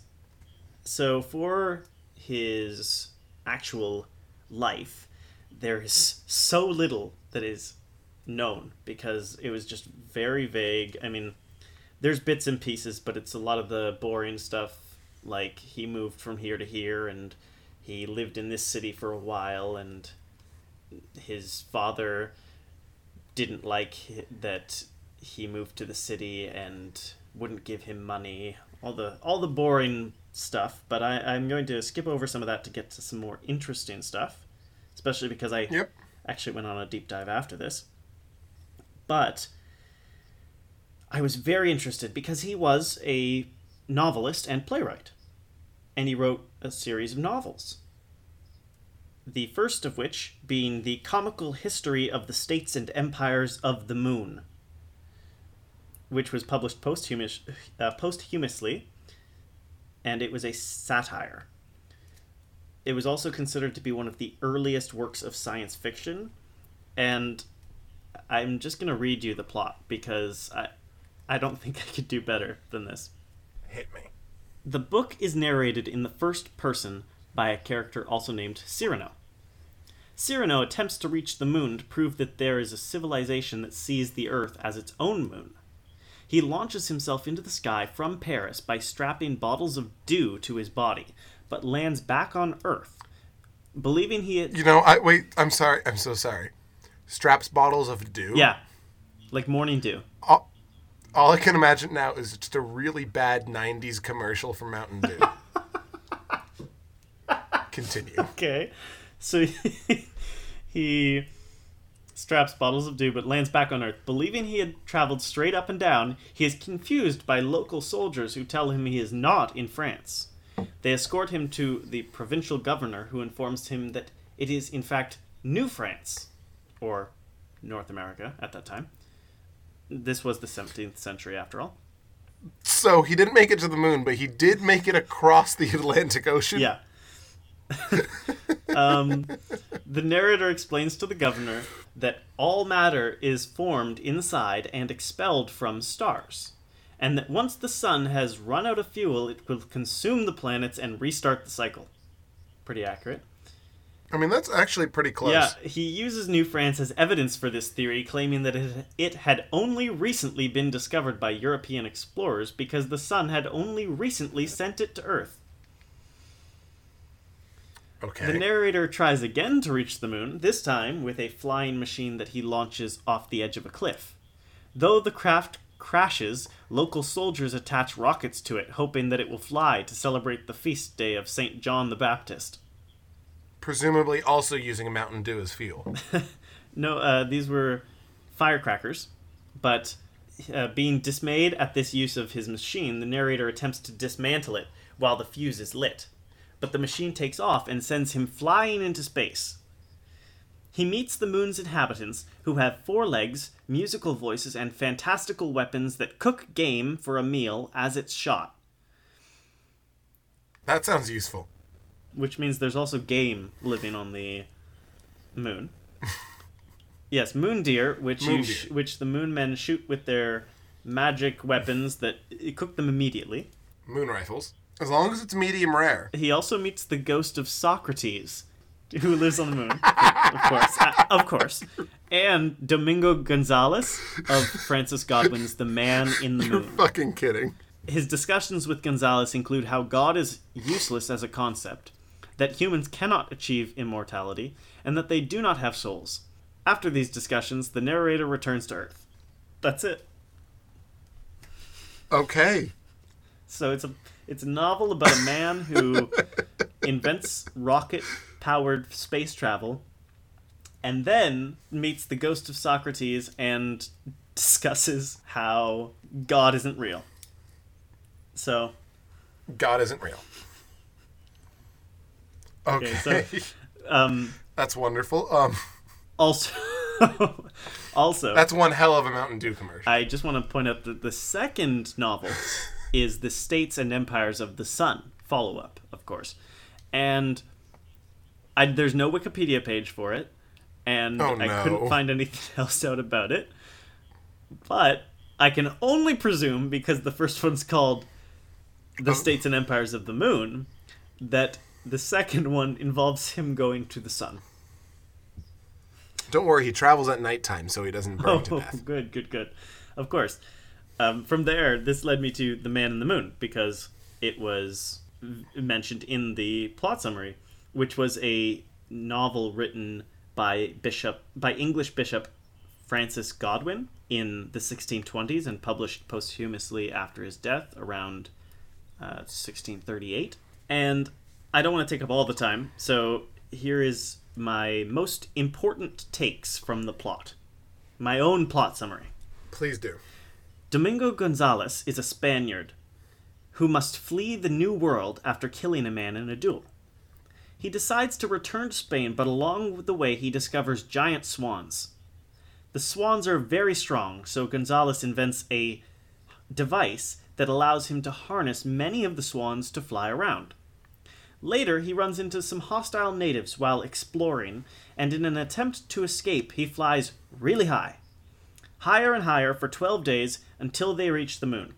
So for his actual life, there is so little that is known because it was just very vague. I mean, there's bits and pieces, but it's a lot of the boring stuff. Like he moved from here to here, and he lived in this city for a while, and his father didn't like that he moved to the city and wouldn't give him money. All the all the boring stuff. But I, I'm going to skip over some of that to get to some more interesting stuff, especially because I Yep. actually went on a deep dive after this. But I was very interested because he was a novelist and playwright. And he wrote a series of novels. The first of which being The Comical History of the States and Empires of the Moon, which was published posthumous, uh, posthumously, and it was a satire. It was also considered to be one of the earliest works of science fiction, and I'm just going to read you the plot because I, I don't think I could do better than this. Hit me. The book is narrated in the first person by a character also named Cyrano. Cyrano attempts to reach the moon to prove that there is a civilization that sees the Earth as its own moon. He launches himself into the sky from Paris by strapping bottles of dew to his body, but lands back on Earth. Believing he had. You know, I wait. I'm sorry. I'm so sorry. Straps bottles of dew. Yeah, like morning dew. All all I can imagine now is just a really bad '90s commercial for Mountain Dew. (laughs) Continue. Okay. So (laughs) he, he straps bottles of dew but lands back on Earth. Believing he had traveled straight up and down, he is confused by local soldiers who tell him he is not in France. They escort him to the provincial governor, who informs him that it is, in fact, New France, or North America at that time. This was the 17th century, after all. So he didn't make it to the moon, but he did make it across the (laughs) Atlantic Ocean. Yeah. (laughs) um, the narrator explains to the governor that all matter is formed inside and expelled from stars, and that once the sun has run out of fuel, it will consume the planets and restart the cycle. Pretty accurate. I mean, that's actually pretty close. Yeah, he uses New France as evidence for this theory, claiming that it, it had only recently been discovered by European explorers because the sun had only recently sent it to Earth. Okay. The narrator tries again to reach the moon, this time with a flying machine that he launches off the edge of a cliff. Though the craft crashes, local soldiers attach rockets to it, hoping that it will fly to celebrate the feast day of St. John the Baptist. Presumably also using a Mountain Dew as fuel. (laughs) No, uh, these were firecrackers, but uh, being dismayed at this use of his machine, the narrator attempts to dismantle it while the fuse is lit. But the machine takes off and sends him flying into space. He meets the moon's inhabitants, who have four legs, musical voices, and fantastical weapons that cook game for a meal as it's shot. That sounds useful. which means there's also game living on the moon. (laughs) yes, moon deer, which Moon you sh- which the moon men shoot with their magic weapons that uh, cook them immediately. Moon rifles. As long as it's medium rare. He also meets the ghost of Socrates, who lives on the moon, of course, uh, of course, and Domingo Gonzalez of Francis Godwin's The Man in the Moon. Fucking kidding. His discussions with Gonzalez include how God is useless as a concept, that humans cannot achieve immortality, and that they do not have souls. After these discussions, the narrator returns to Earth. That's it. Okay. So it's a it's a novel about a man who (laughs) invents rocket powered space travel and then meets the ghost of Socrates and discusses how God isn't real. So God isn't real. Okay. Okay, so- (laughs) um That's wonderful. Um, (laughs) Also, also, that's one hell of a Mountain Dew commercial. I just want to point out that the second novel is the States and Empires of the Sun follow up, of course, and I, there's no Wikipedia page for it, and Oh, I couldn't find anything (laughs) else out about it. But I can only presume because the first one's called "The Oh. States and Empires of the Moon," that the second one involves him going to the sun. Don't worry, he travels at nighttime so he doesn't burn to (laughs) Oh, death. good, good, good. Of course. Um, from there, this led me to The Man in the Moon because it was mentioned in the plot summary, which was a novel written by Bishop by English Bishop Francis Godwin in the 1620s and published posthumously after his death around uh, 1638. And I don't want to take up all the time, so here is my most important takes from the plot. My own plot summary. Please do. Domingo Gonzalez is a Spaniard who must flee the New World after killing a man in a duel. He decides to return to Spain, but along the way he discovers giant swans. The swans are very strong, so Gonzalez invents a device that allows him to harness many of the swans to fly around. Later, he runs into some hostile natives while exploring, and in an attempt to escape, he flies really high higher and higher for 12 days until they reach the moon.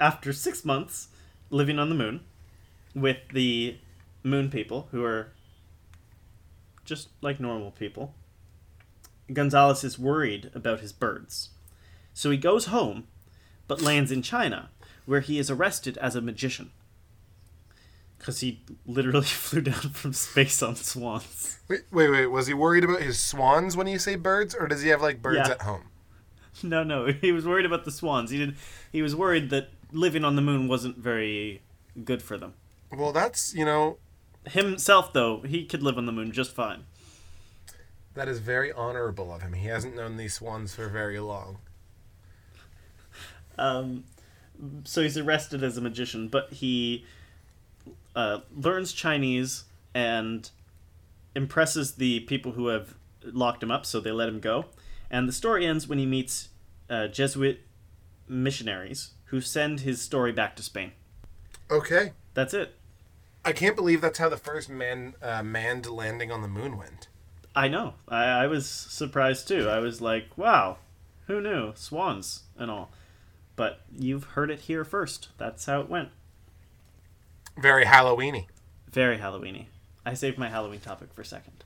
After six months living on the moon with the moon people, who are just like normal people, Gonzalez is worried about his birds. So he goes home, but lands in China, where he is arrested as a magician. Because he literally (laughs) flew down from space on swans. Wait, wait, wait. Was he worried about his swans when you say birds, or does he have like birds Yeah. at home? (laughs) No, no, he was worried about the swans. He did. He was worried that living on the moon wasn't very good for them. Well, that's, you know, Himself, though, he could live on the moon just fine. that is very honorable of him. He hasn't known these swans for very long. Um, so he's arrested as a magician, but he uh, learns Chinese and impresses the people who have locked him up, so they let him go. And the story ends when he meets uh, Jesuit missionaries who send his story back to Spain. Okay. That's it. I can't believe that's how the first man uh, manned landing on the moon went. I know. I, I was surprised too. I was like, wow, who knew? Swans and all. But you've heard it here first. That's how it went. Very Halloweeny. Very Halloweeny. I saved my Halloween topic for second.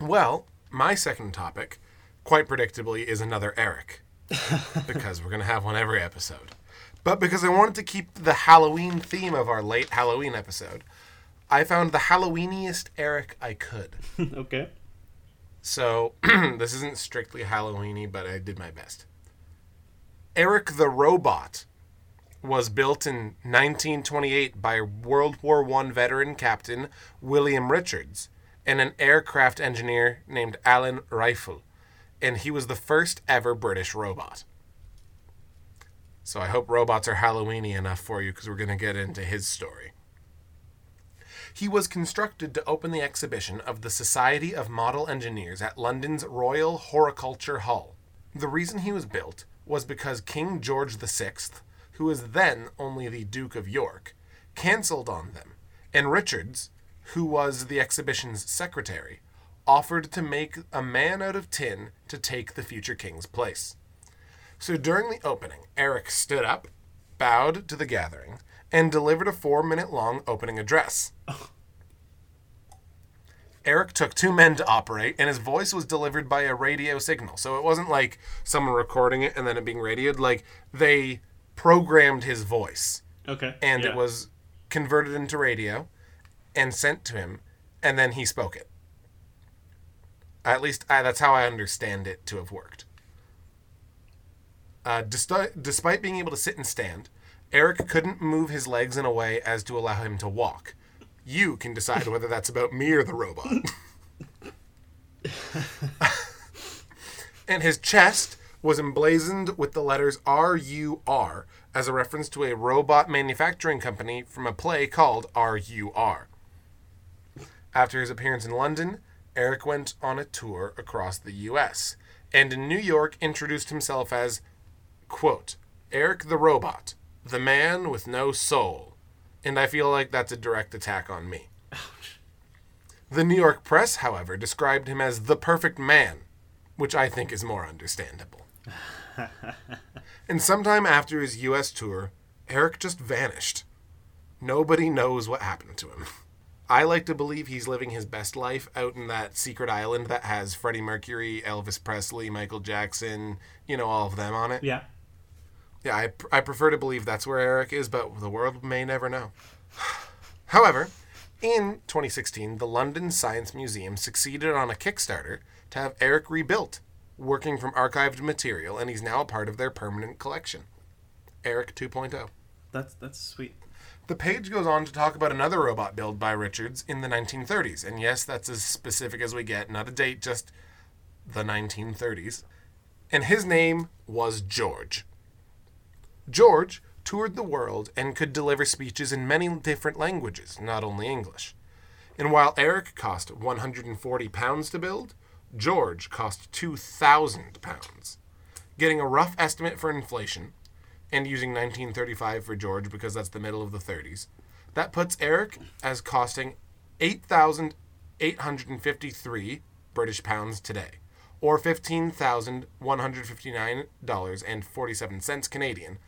Well, my second topic, quite predictably, is another Eric. (laughs) because we're going to have one every episode. But because I wanted to keep the Halloween theme of our late Halloween episode, I found the Halloweeniest Eric I could. (laughs) okay. So, (clears throat) this isn't strictly Halloweeny, but I did my best. Eric the Robot was built in 1928 by World War I veteran captain William Richards and an aircraft engineer named Alan Rifle, and he was the first ever British robot. So I hope robots are Halloweeny enough for you because we're going to get into his story. He was constructed to open the exhibition of the Society of Model Engineers at London's Royal Horticulture Hall. The reason he was built was because King George VI, who was then only the Duke of York, cancelled on them, and Richards, who was the exhibition's secretary, offered to make a man out of tin to take the future king's place. So during the opening, Eric stood up, bowed to the gathering, and delivered a four minute long opening address. Eric took two men to operate, and his voice was delivered by a radio signal. So it wasn't like someone recording it and then it being radioed. Like they programmed his voice, Okay. and Yeah. it was converted into radio and sent to him, and then he spoke it. At least I, that's how I understand it to have worked. Uh, despite being able to sit and stand, Eric couldn't move his legs in a way as to allow him to walk. You can decide whether that's about me or the robot. (laughs) and his chest was emblazoned with the letters RUR as a reference to a robot manufacturing company from a play called RUR. After his appearance in London, Eric went on a tour across the US and in New York introduced himself as, quote, Eric the Robot, the man with no soul. And I feel like that's a direct attack on me. The New York press, however, described him as the perfect man, which I think is more understandable. (laughs) and sometime after his US tour, Eric just vanished. Nobody knows what happened to him. I like to believe he's living his best life out in that secret island that has Freddie Mercury, Elvis Presley, Michael Jackson, you know, all of them on it. Yeah. Yeah, I, I prefer to believe that's where Eric is, but the world may never know. (sighs) However, in 2016, the London Science Museum succeeded on a Kickstarter to have Eric rebuilt, working from archived material, and he's now a part of their permanent collection. Eric oh. 2.0. That's that's sweet. The page goes on to talk about another robot build by Richards in the 1930s. And yes, that's as specific as we get, not a date, just the 1930s. And his name was George. George toured the world and could deliver speeches in many different languages, not only English. And while Eric cost 140 pounds to build, George cost 2,000 pounds. Getting a rough estimate for inflation, and using 1935 for George because that's the middle of the 30s, that puts Eric as costing 8,853 British pounds today, or $15,159.47 Canadian,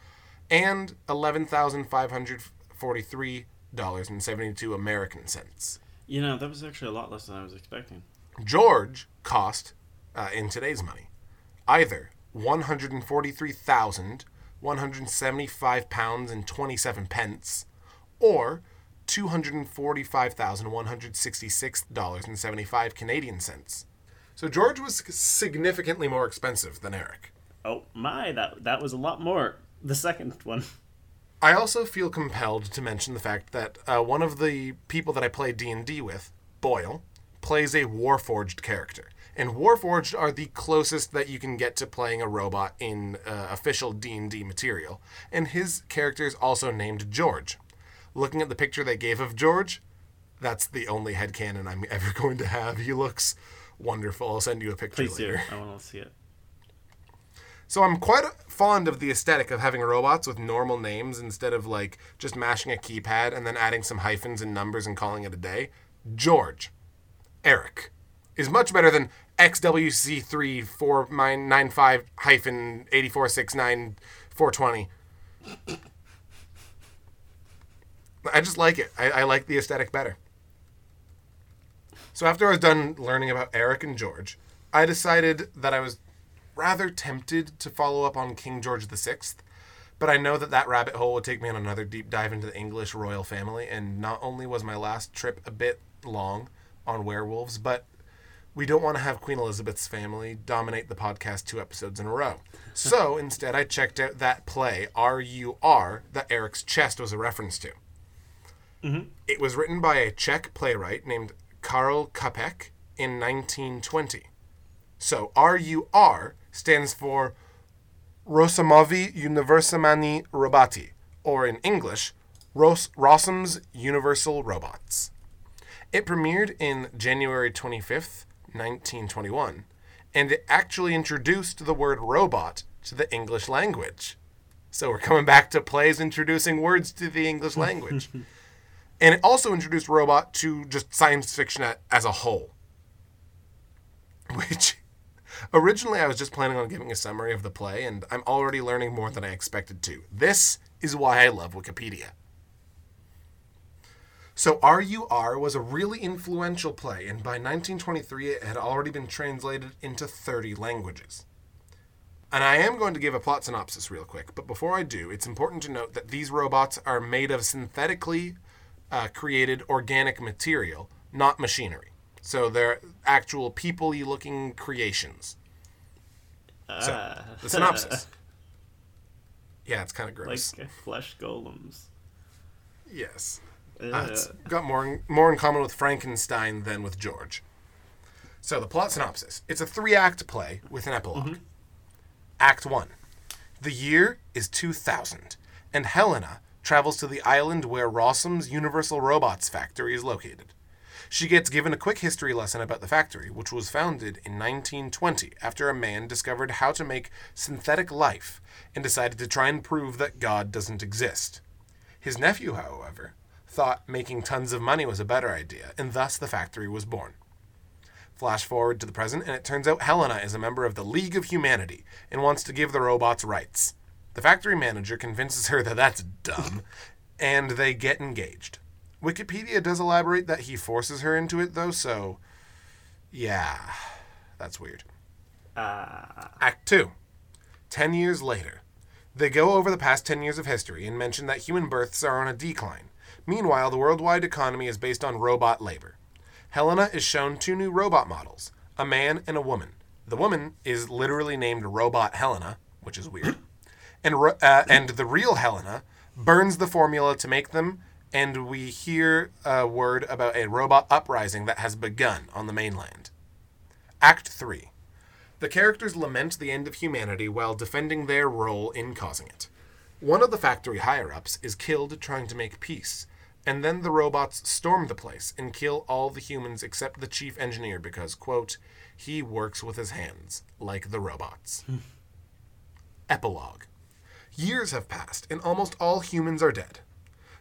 and $11,543.72 American cents. You know, that was actually a lot less than I was expecting. George cost, uh, in today's money, either 143,175 pounds and 27 pence, or 245,166 dollars and 75 Canadian cents. So George was significantly more expensive than Eric. Oh my, that that was a lot more. The second one. I also feel compelled to mention the fact that uh, one of the people that I play D and D with, Boyle, plays a Warforged character, and Warforged are the closest that you can get to playing a robot in uh, official D and D material. And his character is also named George. Looking at the picture they gave of George, that's the only headcanon I'm ever (laughs) going to have. He looks wonderful. I'll send you a picture Please do. later. I want to see it. So I'm quite fond of the aesthetic of having robots with normal names instead of like just mashing a keypad and then adding some hyphens and numbers and calling it a day. George, Eric, is much better than XWC3495 hyphen 8469 420. I just like it. I, I like the aesthetic better. So after I was done learning about Eric and George, I decided that I was rather tempted to follow up on King George VI, but I know that that rabbit hole would take me on another deep dive into the English royal family, and not only was my last trip a bit long on werewolves, but we don't want to have Queen Elizabeth's family dominate the podcast two episodes in a row. (laughs) So instead, I checked out that play, R.U.R., that Eric's chest was a reference to. Mm-hmm. It was written by a Czech playwright named Karl Kapek in 1920. So RUR stands for Rosomovi Universamani Robati, or in English, Ros- Rossum's Universal Robots. It premiered in January 25th, 1921, and it actually introduced the word robot to the English language. So we're coming back to plays introducing words to the English language. (laughs) and it also introduced robot to just science fiction as a whole. Which originally I was just planning on giving a summary of the play, and I'm already learning more than I expected to. This is why I love Wikipedia. So, RUR was a really influential play, and by 1923 it had already been translated into 30 languages. And I am going to give a plot synopsis real quick, but before I do, it's important to note that these robots are made of synthetically uh, created organic material, not machinery. So they're actual people y looking creations. So, the synopsis. (laughs) Yeah, it's kind of gross. like flesh golems. yes. Uh, Uh, it's got more in, more in common with Frankenstein than with George. So the plot synopsis: It's a three-act play with an epilog Act one: The year is 2000, and Helena travels to the island where Rossum's Universal Robots factory is located. She gets given a quick history lesson about the factory, which was founded in 1920 after a man discovered how to make synthetic life and decided to try and prove that God doesn't exist. His nephew, however, thought making tons of money was a better idea, and thus the factory was born. Flash forward to the present, and it turns out Helena is a member of the League of Humanity and wants to give the robots rights. The factory manager convinces her that that's dumb, (laughs) and they get engaged. Wikipedia does elaborate that he forces her into it, though, so. Yeah, that's weird. Ah, Act 2. Ten years later. They go over the past 10 years of history and mention that human births are on a decline. Meanwhile, the worldwide economy is based on robot labor. Helena is shown two new robot models a man and a woman. The woman is literally named Robot Helena, which is weird. (clears throat) And, uh, and the real Helena burns the formula to make them, and we hear a word about a robot uprising that has begun on the mainland. Act 3. The characters lament the end of humanity while defending their role in causing it. One of the factory higher ups is killed trying to make peace, and then the robots storm the place and kill all the humans except the chief engineer because, quote, he works with his hands, like the robots. Epilogue Years have passed, and almost all humans are dead.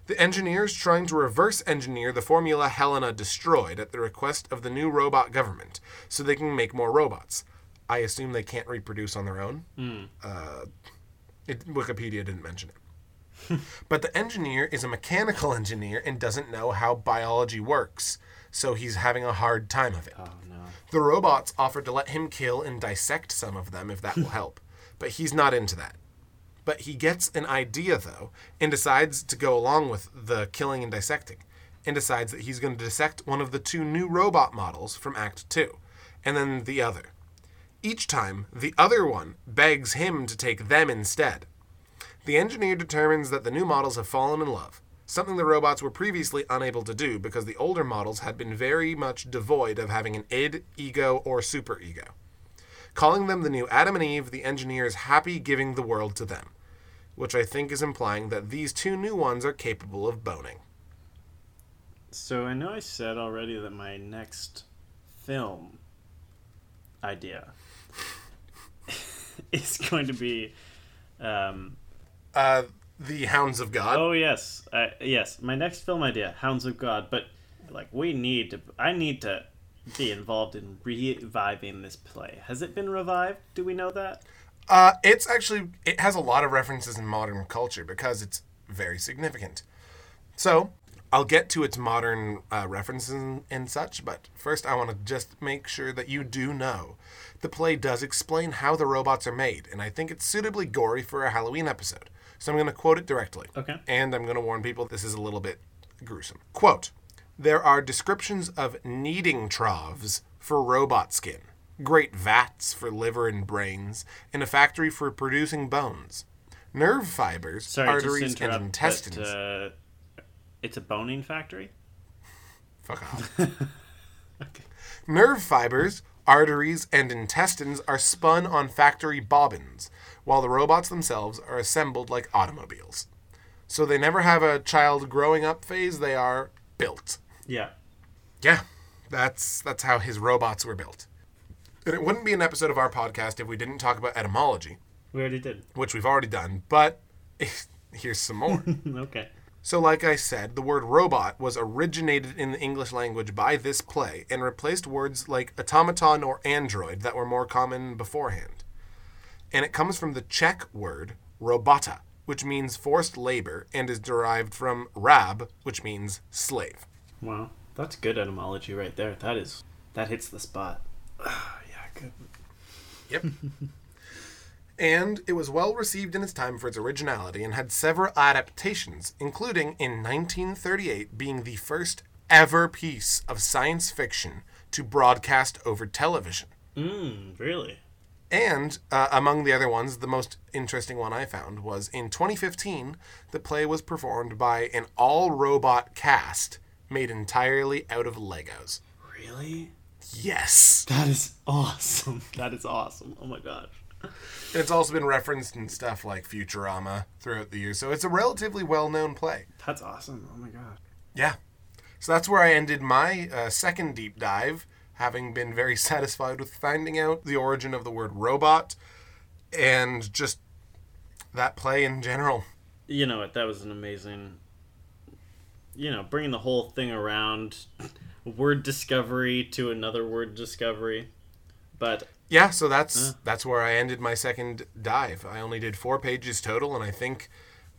The engineers trying to reverse engineer the formula Helena destroyed at the request of the new robot government so they can make more robots. I assume they can't reproduce on their own. Uh, it, Wikipedia didn't mention it. (laughs) but the engineer is a mechanical engineer and doesn't know how biology works, so he's having a hard time of it. oh no. The robots offered to let him kill and dissect some of them if that will (laughs) help, but he's not into that. But he gets an idea, though, and decides to go along with the killing and dissecting, and decides that he's going to dissect one of the two new robot models from Act 2. and then the other. Each time, the other one begs him to take them instead. The engineer determines that the new models have fallen in love, something the robots were previously unable to do because the older models had been very much devoid of having an id, ego, or superego. Calling them the new Adam and Eve, the engineer is happy giving the world to them, which I think is implying that these two new ones are capable of boning. So I know I said already that my next film idea (laughs) is going to be um, Uh, the Hounds of God. Oh yes, uh, yes. My next film idea, Hounds of God. But like, we need to. I need to be involved in reviving this play. Has it been revived? Do we know that? Uh, it's actually it has a lot of references in modern culture because it's very significant. So I'll get to its modern uh, references and, and such, but first I want to just make sure that you do know the play does explain how the robots are made, and I think it's suitably gory for a Halloween episode. So I'm going to quote it directly. Okay. And I'm going to warn people this is a little bit gruesome. Quote There are descriptions of kneading troughs for robot skin, great vats for liver and brains, and a factory for producing bones. Nerve fibers, Sorry arteries, and intestines. But, uh, it's a boning factory. Fuck off. (laughs) Nerve fibers, arteries, and intestines are spun on factory bobbins, while the robots themselves are assembled like automobiles. So they never have a child growing up phase, they are built. Yeah. Yeah, that's that's how his robots were built. And it wouldn't be an episode of our podcast if we didn't talk about etymology, We already did. which we've already done, but (laughs) here's some more. (laughs) okay. So, like I said, the word robot was originated in the English language by this play and replaced words like automaton or android that were more common beforehand. And it comes from the Czech word robota, which means forced labor and is derived from rab, which means slave. Wow, that's good etymology right there. That is that hits the spot. Ah, (sighs) yeah, good. Yep. (laughs) and it was well received in its time for its originality and had several adaptations, including in 1938 being the first ever piece of science fiction to broadcast over television. Mm, really? And uh, among the other ones, the most interesting one I found was in 2015, the play was performed by an all robot cast made entirely out of Legos. Really? Yes. That is awesome. (laughs) That is awesome. Oh my gosh. And it's also been referenced in stuff like Futurama throughout the years, so it's a relatively well known play. That's awesome. Oh my god. Yeah. So that's where I ended my uh, second deep dive, having been very (laughs) satisfied with finding out the origin of the word robot and just that play in general. You know what? That was an amazing. You know, bringing the whole thing around, (laughs) word discovery to another word discovery, but Yeah, so that's that's where I ended my second dive. I only did four pages total, and I think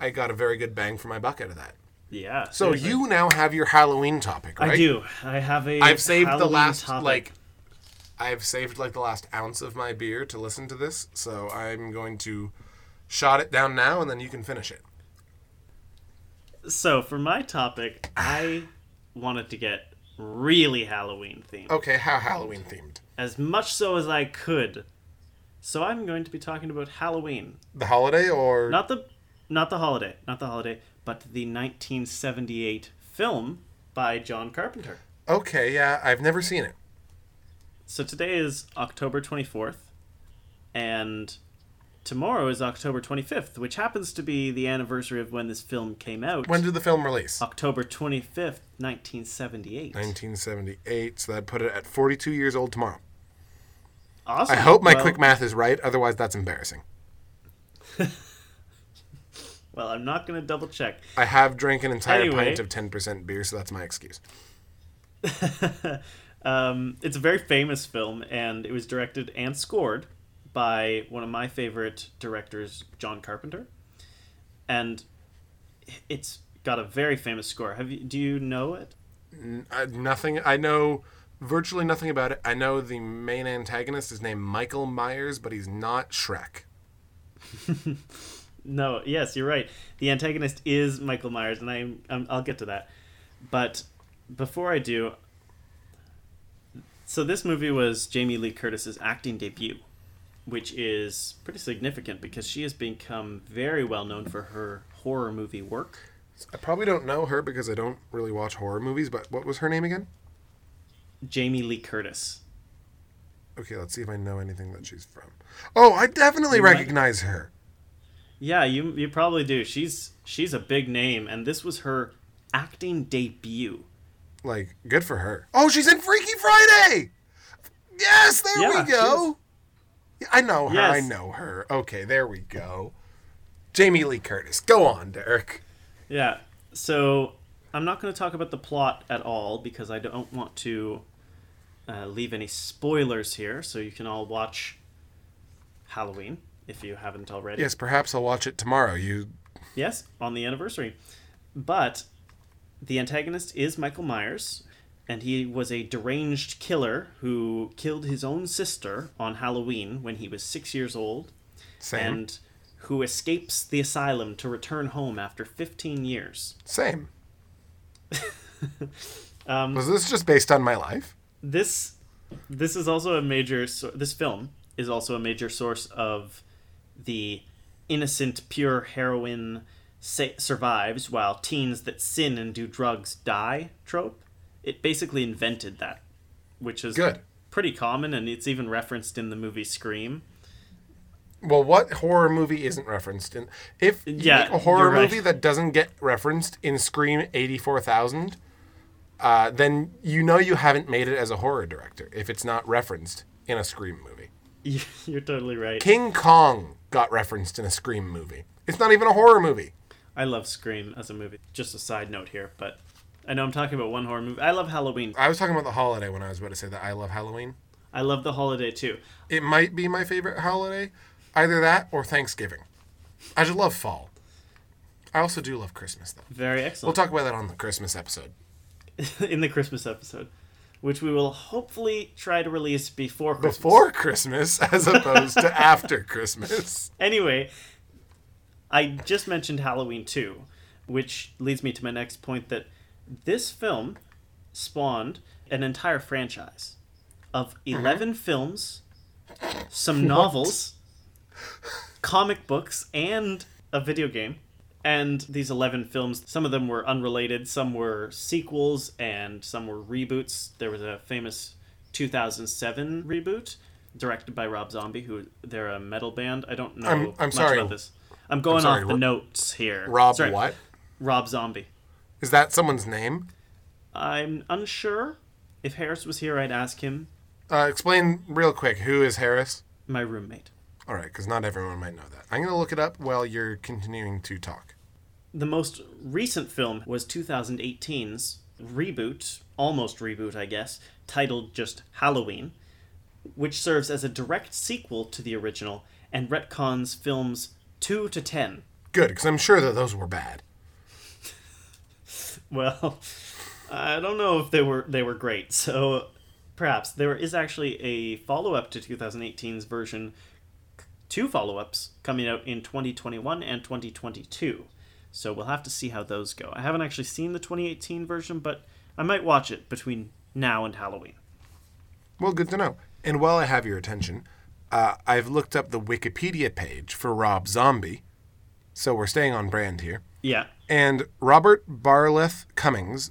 I got a very good bang for my buck out of that. yeah. So seriously. you now have your Halloween topic, right? I do. I have a. I've saved the last topic. like I've saved like the last ounce of my beer to listen to this, so I'm going to shot it down now and then you can finish it. So for my topic, I wanted to get really Halloween themed, Okay, how Halloween themed? as much so as I could. So I'm going to be talking about Halloween, The holiday or not the, not the holiday, not the holiday, but the 1978 film by John Carpenter. Okay, yeah, I've never seen it. So today is October 24th, and tomorrow is October 25th, which happens to be the anniversary of when this film came out. When did the film release? October 25th, 1978. 1978, so that put it at 42 years old tomorrow. Awesome. I hope my Well- quick math is right, otherwise that's embarrassing. (laughs) Well, I'm not going to double check. I have drank an entire Anyway. pint of 10% beer, so that's my excuse. (laughs) Um, it's a very famous film, and it was directed and scored by one of my favorite directors, John Carpenter. And it's got a very famous score. Have you? Do you know it? Uh, nothing. I know virtually nothing about it. I know the main antagonist is named Michael Myers, but he's not Shrek. (laughs) No. Yes, you're right. The antagonist is Michael Myers, and I'm, I'm I'll get to that. But before I do, So this movie was Jamie Lee Curtis's acting debut, which is pretty significant because she has become very well known for her horror movie work. I probably don't know her because I don't really watch horror movies, but what was her name again? Jamie Lee Curtis. Okay, let's see if I know anything that she's from. Oh, I definitely You might- recognize her. Yeah, you you probably do. She's she's a big name, and this was her acting debut. Like, good for her. Oh, she's in Freaky Friday. Yes, there Yeah, we go. I know her. I know her. Okay, there we go. Jamie Lee Curtis. Go on, Derek. Yeah. So I'm not going to talk about the plot at all because I don't want to uh, leave any spoilers here. So you can all watch Halloween if you haven't already. Yes, perhaps I'll watch it tomorrow. You Yes, on the anniversary. But the antagonist is Michael Myers, and he was a deranged killer who killed his own sister on Halloween when he was six years old, same. and who escapes the asylum to return home after 15 years. Same. (laughs) Um, Was this just based on my life? this this is also a major this film is also a major source of the innocent pure heroine sa- survives while teens that sin and do drugs die trope it basically invented that which is Good. pretty common and it's even referenced in the movie scream Well, what horror movie isn't referenced in? If you Yeah, make a horror right. movie that doesn't get referenced in Scream eighty four thousand, uh, then you know you haven't made it as a horror director if it's not referenced in a Scream movie. (laughs) you're totally right King Kong got referenced in a Scream movie. It's not even a horror movie. i love scream as a movie just a side note here but i know i'm talking about one horror movie i love halloween I was talking about the holiday when I was about to say that I love Halloween. i love the holiday too It might be my favorite holiday, either that or Thanksgiving. I just love fall. I also do love Christmas though. very excellent. We'll talk about that on the Christmas episode. (laughs) in the Christmas episode, which we will hopefully try to release before Christmas. Before Christmas (laughs) as opposed to after Christmas. Anyway, I just mentioned Halloween too, which leads me to my next point that this film spawned an entire franchise of uh-huh. 11 films, some novels, comic books, and a video game. And these 11 films, some of them were unrelated, some were sequels, and some were reboots. There was a famous 2007 reboot directed by Rob Zombie, who they're a metal band. I don't know I'm- I'm much sorry. about this. I'm going sorry, off the Ro- notes here. Rob Sorry, what? Rob Zombie. Is that someone's name? I'm unsure. If Harris was here, I'd ask him. Uh, explain real quick who is Harris? My roommate. All right, because not everyone might know that. I'm going to look it up while you're continuing to talk. The most recent film was 2018's reboot, almost reboot, I guess, titled just Halloween, which serves as a direct sequel to the original and retcons films 2 to 10. Good, because I'm sure that those were bad. (laughs) Well, I don't know if they were they were great. So perhaps there is actually a follow-up to 2018's version two follow-ups coming out in 2021 and 2022. So we'll have to see how those go. I haven't actually seen the 2018 version, but I might watch it between now and Halloween. Well, good to know. And while I have your attention, uh, I've looked up the Wikipedia page for Rob Zombie. So we're staying on brand here. Yeah. And Robert Bartleh Cummings,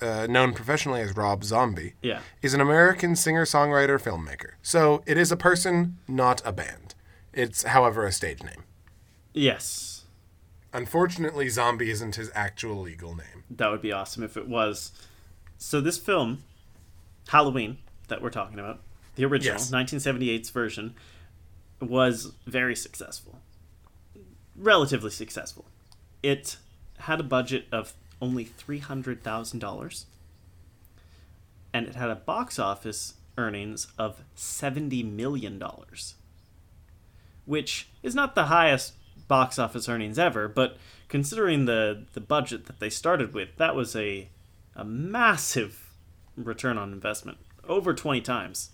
uh, known professionally as Rob Zombie, Yeah. is an American singer songwriter filmmaker. So it is a person, not a band. It's, however, a stage name. Yes. Unfortunately, Zombie isn't his actual legal name. That would be awesome if it was. So this film, Halloween, that we're talking about, the original Yes. 1978's version, was very successful. Relatively successful. It had a budget of only three hundred thousand dollars, and it had a box office earnings of seventy million dollars, which is not the highest box office earnings ever, but considering the the budget that they started with, that was a a massive return on investment, over twenty times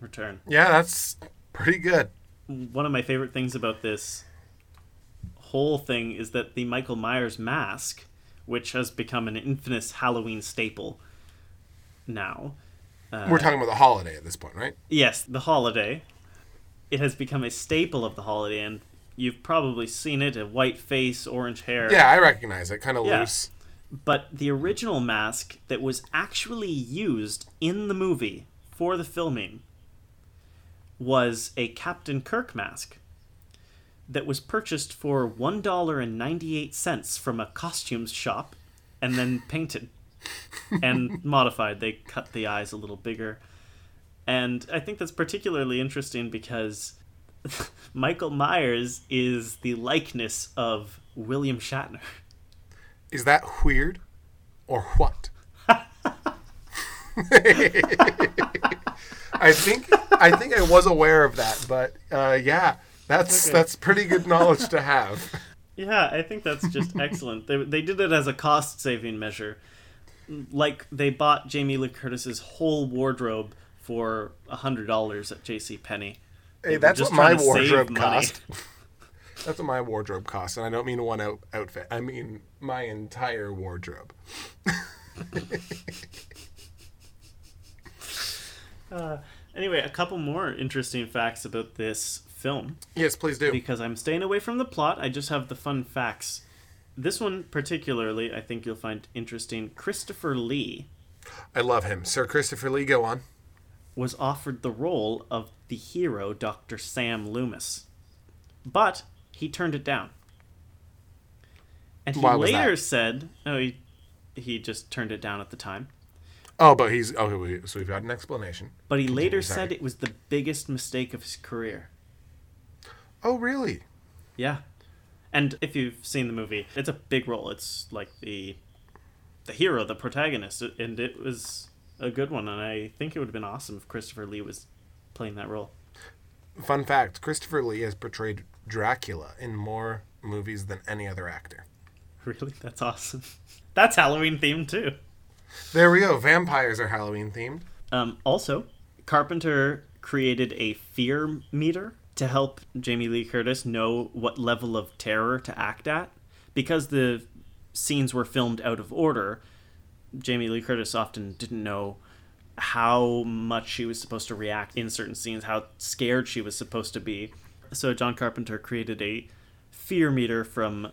return. Yeah, that's pretty good. One of my favorite things about this whole thing is that the Michael Myers mask, which has become an infamous Halloween staple now, uh, We're talking about the holiday at this point, right? Yes, the holiday. It has become a staple of the holiday, and you've probably seen it a white face, orange hair. Yeah, I recognize it. Kind of Yeah. loose. But the original mask that was actually used in the movie for the filming was a Captain Kirk mask that was purchased for $1.98 from a costumes shop and then painted and (laughs) modified. They cut the eyes a little bigger. And I think that's particularly interesting because (laughs) Michael Myers is the likeness of William Shatner. Is that weird or what? (laughs) I think I think I was aware of that, but uh, yeah, that's Okay. that's pretty good knowledge to have. (laughs) Yeah, I think that's just excellent. They, they did it as a cost saving measure. Like they bought Jamie Lee Curtis's whole wardrobe for $100 at J.C. Penney. Hey, (laughs) that's what my wardrobe cost. That's what my wardrobe costs, and I don't mean one out- outfit. I mean my entire wardrobe. (laughs) Uh, anyway, a couple more interesting facts about this film. Yes, please do. Because I'm staying away from the plot, I just have the fun facts. This one, particularly, I think you'll find interesting. Christopher Lee I love him, Sir Christopher Lee. Go on. was offered the role of the hero Dr. Sam Loomis. But he turned it down. And he Why later said, oh, he, he just turned it down at the time. Oh, but he's oh, okay. we- So we've got an explanation. But he later sorry. said it was the biggest mistake of his career. Oh, really? Yeah. And if you've seen the movie, it's a big role. It's like the the hero, the protagonist, and it was a good one. And I think it would have been awesome if Christopher Lee was playing that role. Fun fact: Christopher Lee has portrayed Dracula in more movies than any other actor. Really, that's awesome. (laughs) That's Halloween themed too. There we go. Vampires are Halloween themed. Um, also, Carpenter created a fear meter to help Jamie Lee Curtis know what level of terror to act at. Because the scenes were filmed out of order, Jamie Lee Curtis often didn't know how much she was supposed to react in certain scenes, how scared she was supposed to be. So John Carpenter created a fear meter from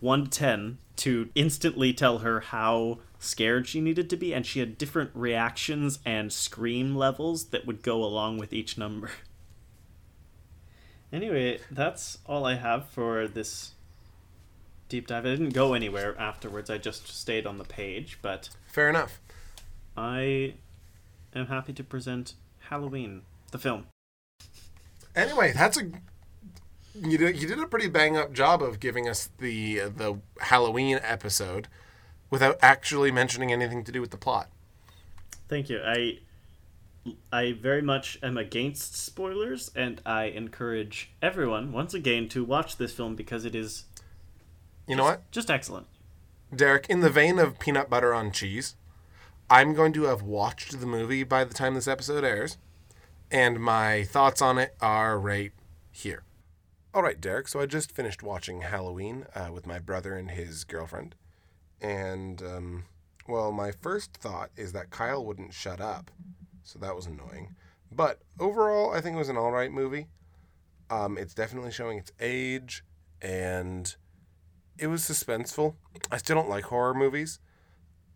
1 to 10 to instantly tell her how scared she needed to be, and she had different reactions and scream levels that would go along with each number. (laughs) Anyway, that's all I have for this deep dive. I didn't go anywhere afterwards, I just stayed on the page, but Fair enough. I am happy to present Halloween, the film. Anyway, that's a you did you did a pretty bang up job of giving us the the Halloween episode without actually mentioning anything to do with the plot. Thank you. I I very much am against spoilers and I encourage everyone once again to watch this film because it is You know what, just excellent. Derek? In the vein of peanut butter on cheese, I'm going to have watched the movie by the time this episode airs, and my thoughts on it are right here. All right, Derek. So I just finished watching Halloween uh, with my brother and his girlfriend, and um, well, my first thought is that Kyle wouldn't shut up, so that was annoying. But overall, I think it was an all right movie. Um, it's definitely showing its age, and it was suspenseful. I still don't like horror movies,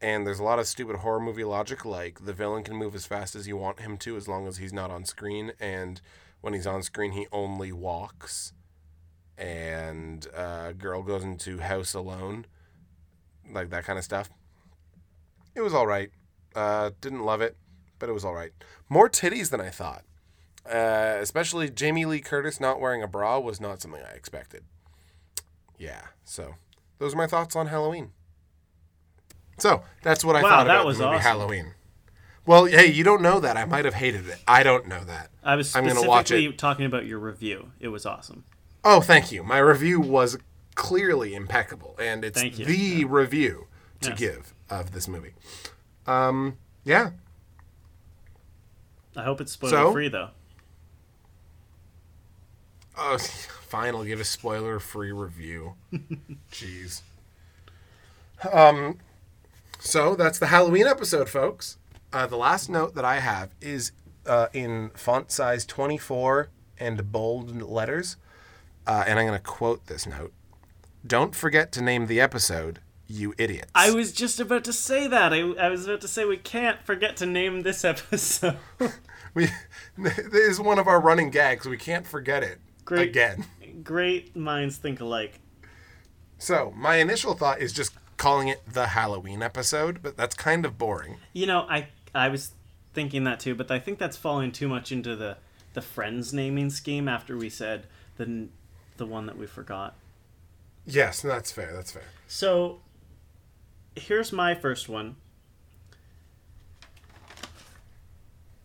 and there's a lot of stupid horror movie logic, like the villain can move as fast as you want him to, as long as he's not on screen, and when he's on screen, he only walks. And uh, girl goes into house alone, like that kind of stuff. It was all right. Uh, didn't love it, but it was all right. More titties than I thought. Uh, especially Jamie Lee Curtis not wearing a bra was not something I expected. Yeah, so those are my thoughts on Halloween. So that's what I Wow, thought that about was the movie awesome. Halloween. Well, hey, you don't know that. I might have hated it. I don't know that. I was I'm gonna specifically watch talking about your review. It was awesome. Oh, thank you. My review was clearly impeccable, and it's the review to Yes. give of this movie. Um, yeah. I hope it's spoiler So? free though. Oh, (laughs) fine. I'll give a spoiler-free review. (laughs) Jeez. Um, so that's the Halloween episode, folks. Uh, the last note that I have is uh, in font size 24 and bold letters. Uh, and I'm going to quote this note Don't forget to name the episode, you idiots. I was just about to say that. I, I was about to say we can't forget to name this (laughs) episode. (laughs) we, this is one of our running gags. We can't forget it Great. again. Great minds think alike. So, my initial thought is just calling it the Halloween episode, but that's kind of boring. You know, I I was thinking that too, but I think that's falling too much into the the friends naming scheme after we said the the one that we forgot. Yes, that's fair. That's fair. So here's my first one.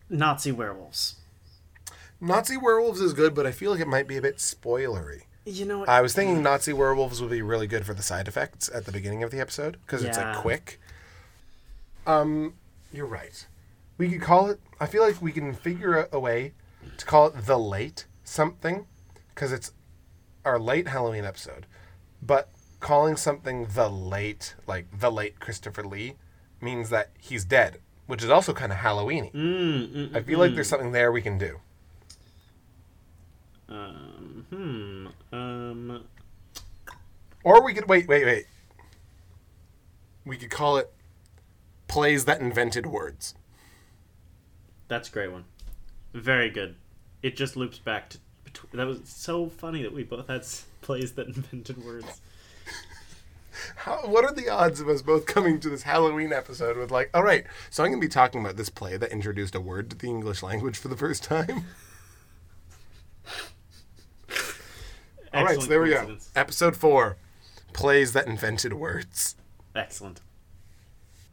Nazi werewolves. Nazi werewolves is good, but I feel like it might be a bit spoilery. You know what? I was thinking Nazi werewolves would be really good for the side effects at the beginning of the episode because it's Yeah. like quick. Um, you're right. We could call it. I feel like we can figure a way to call it the late something because it's our late Halloween episode. But calling something the late, like the late Christopher Lee, means that he's dead, which is also kind of Halloweeny. Mm, mm, I feel like there's something there we can do. um, hmm. Um. Or we could wait, wait, wait. We could call it plays that invented words. That's a great one. Very good. It just loops back to. That was so funny that we both had plays that invented words. How, what are the odds of us both coming to this Halloween episode with like, all right, so I'm going to be talking about this play that introduced a word to the English language for the first time. (laughs) all right, so there we go. Episode four, plays that invented words. Excellent.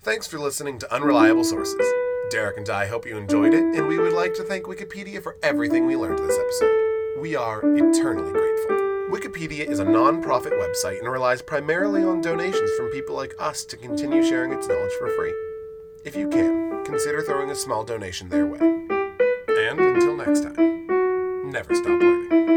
Thanks for listening to Unreliable Sources. Derek and I hope you enjoyed it, and we would like to thank Wikipedia for everything we learned this episode. We are eternally grateful. Wikipedia is a non profit website and relies primarily on donations from people like us to continue sharing its knowledge for free. If you can, consider throwing a small donation their way. And until next time, never stop learning.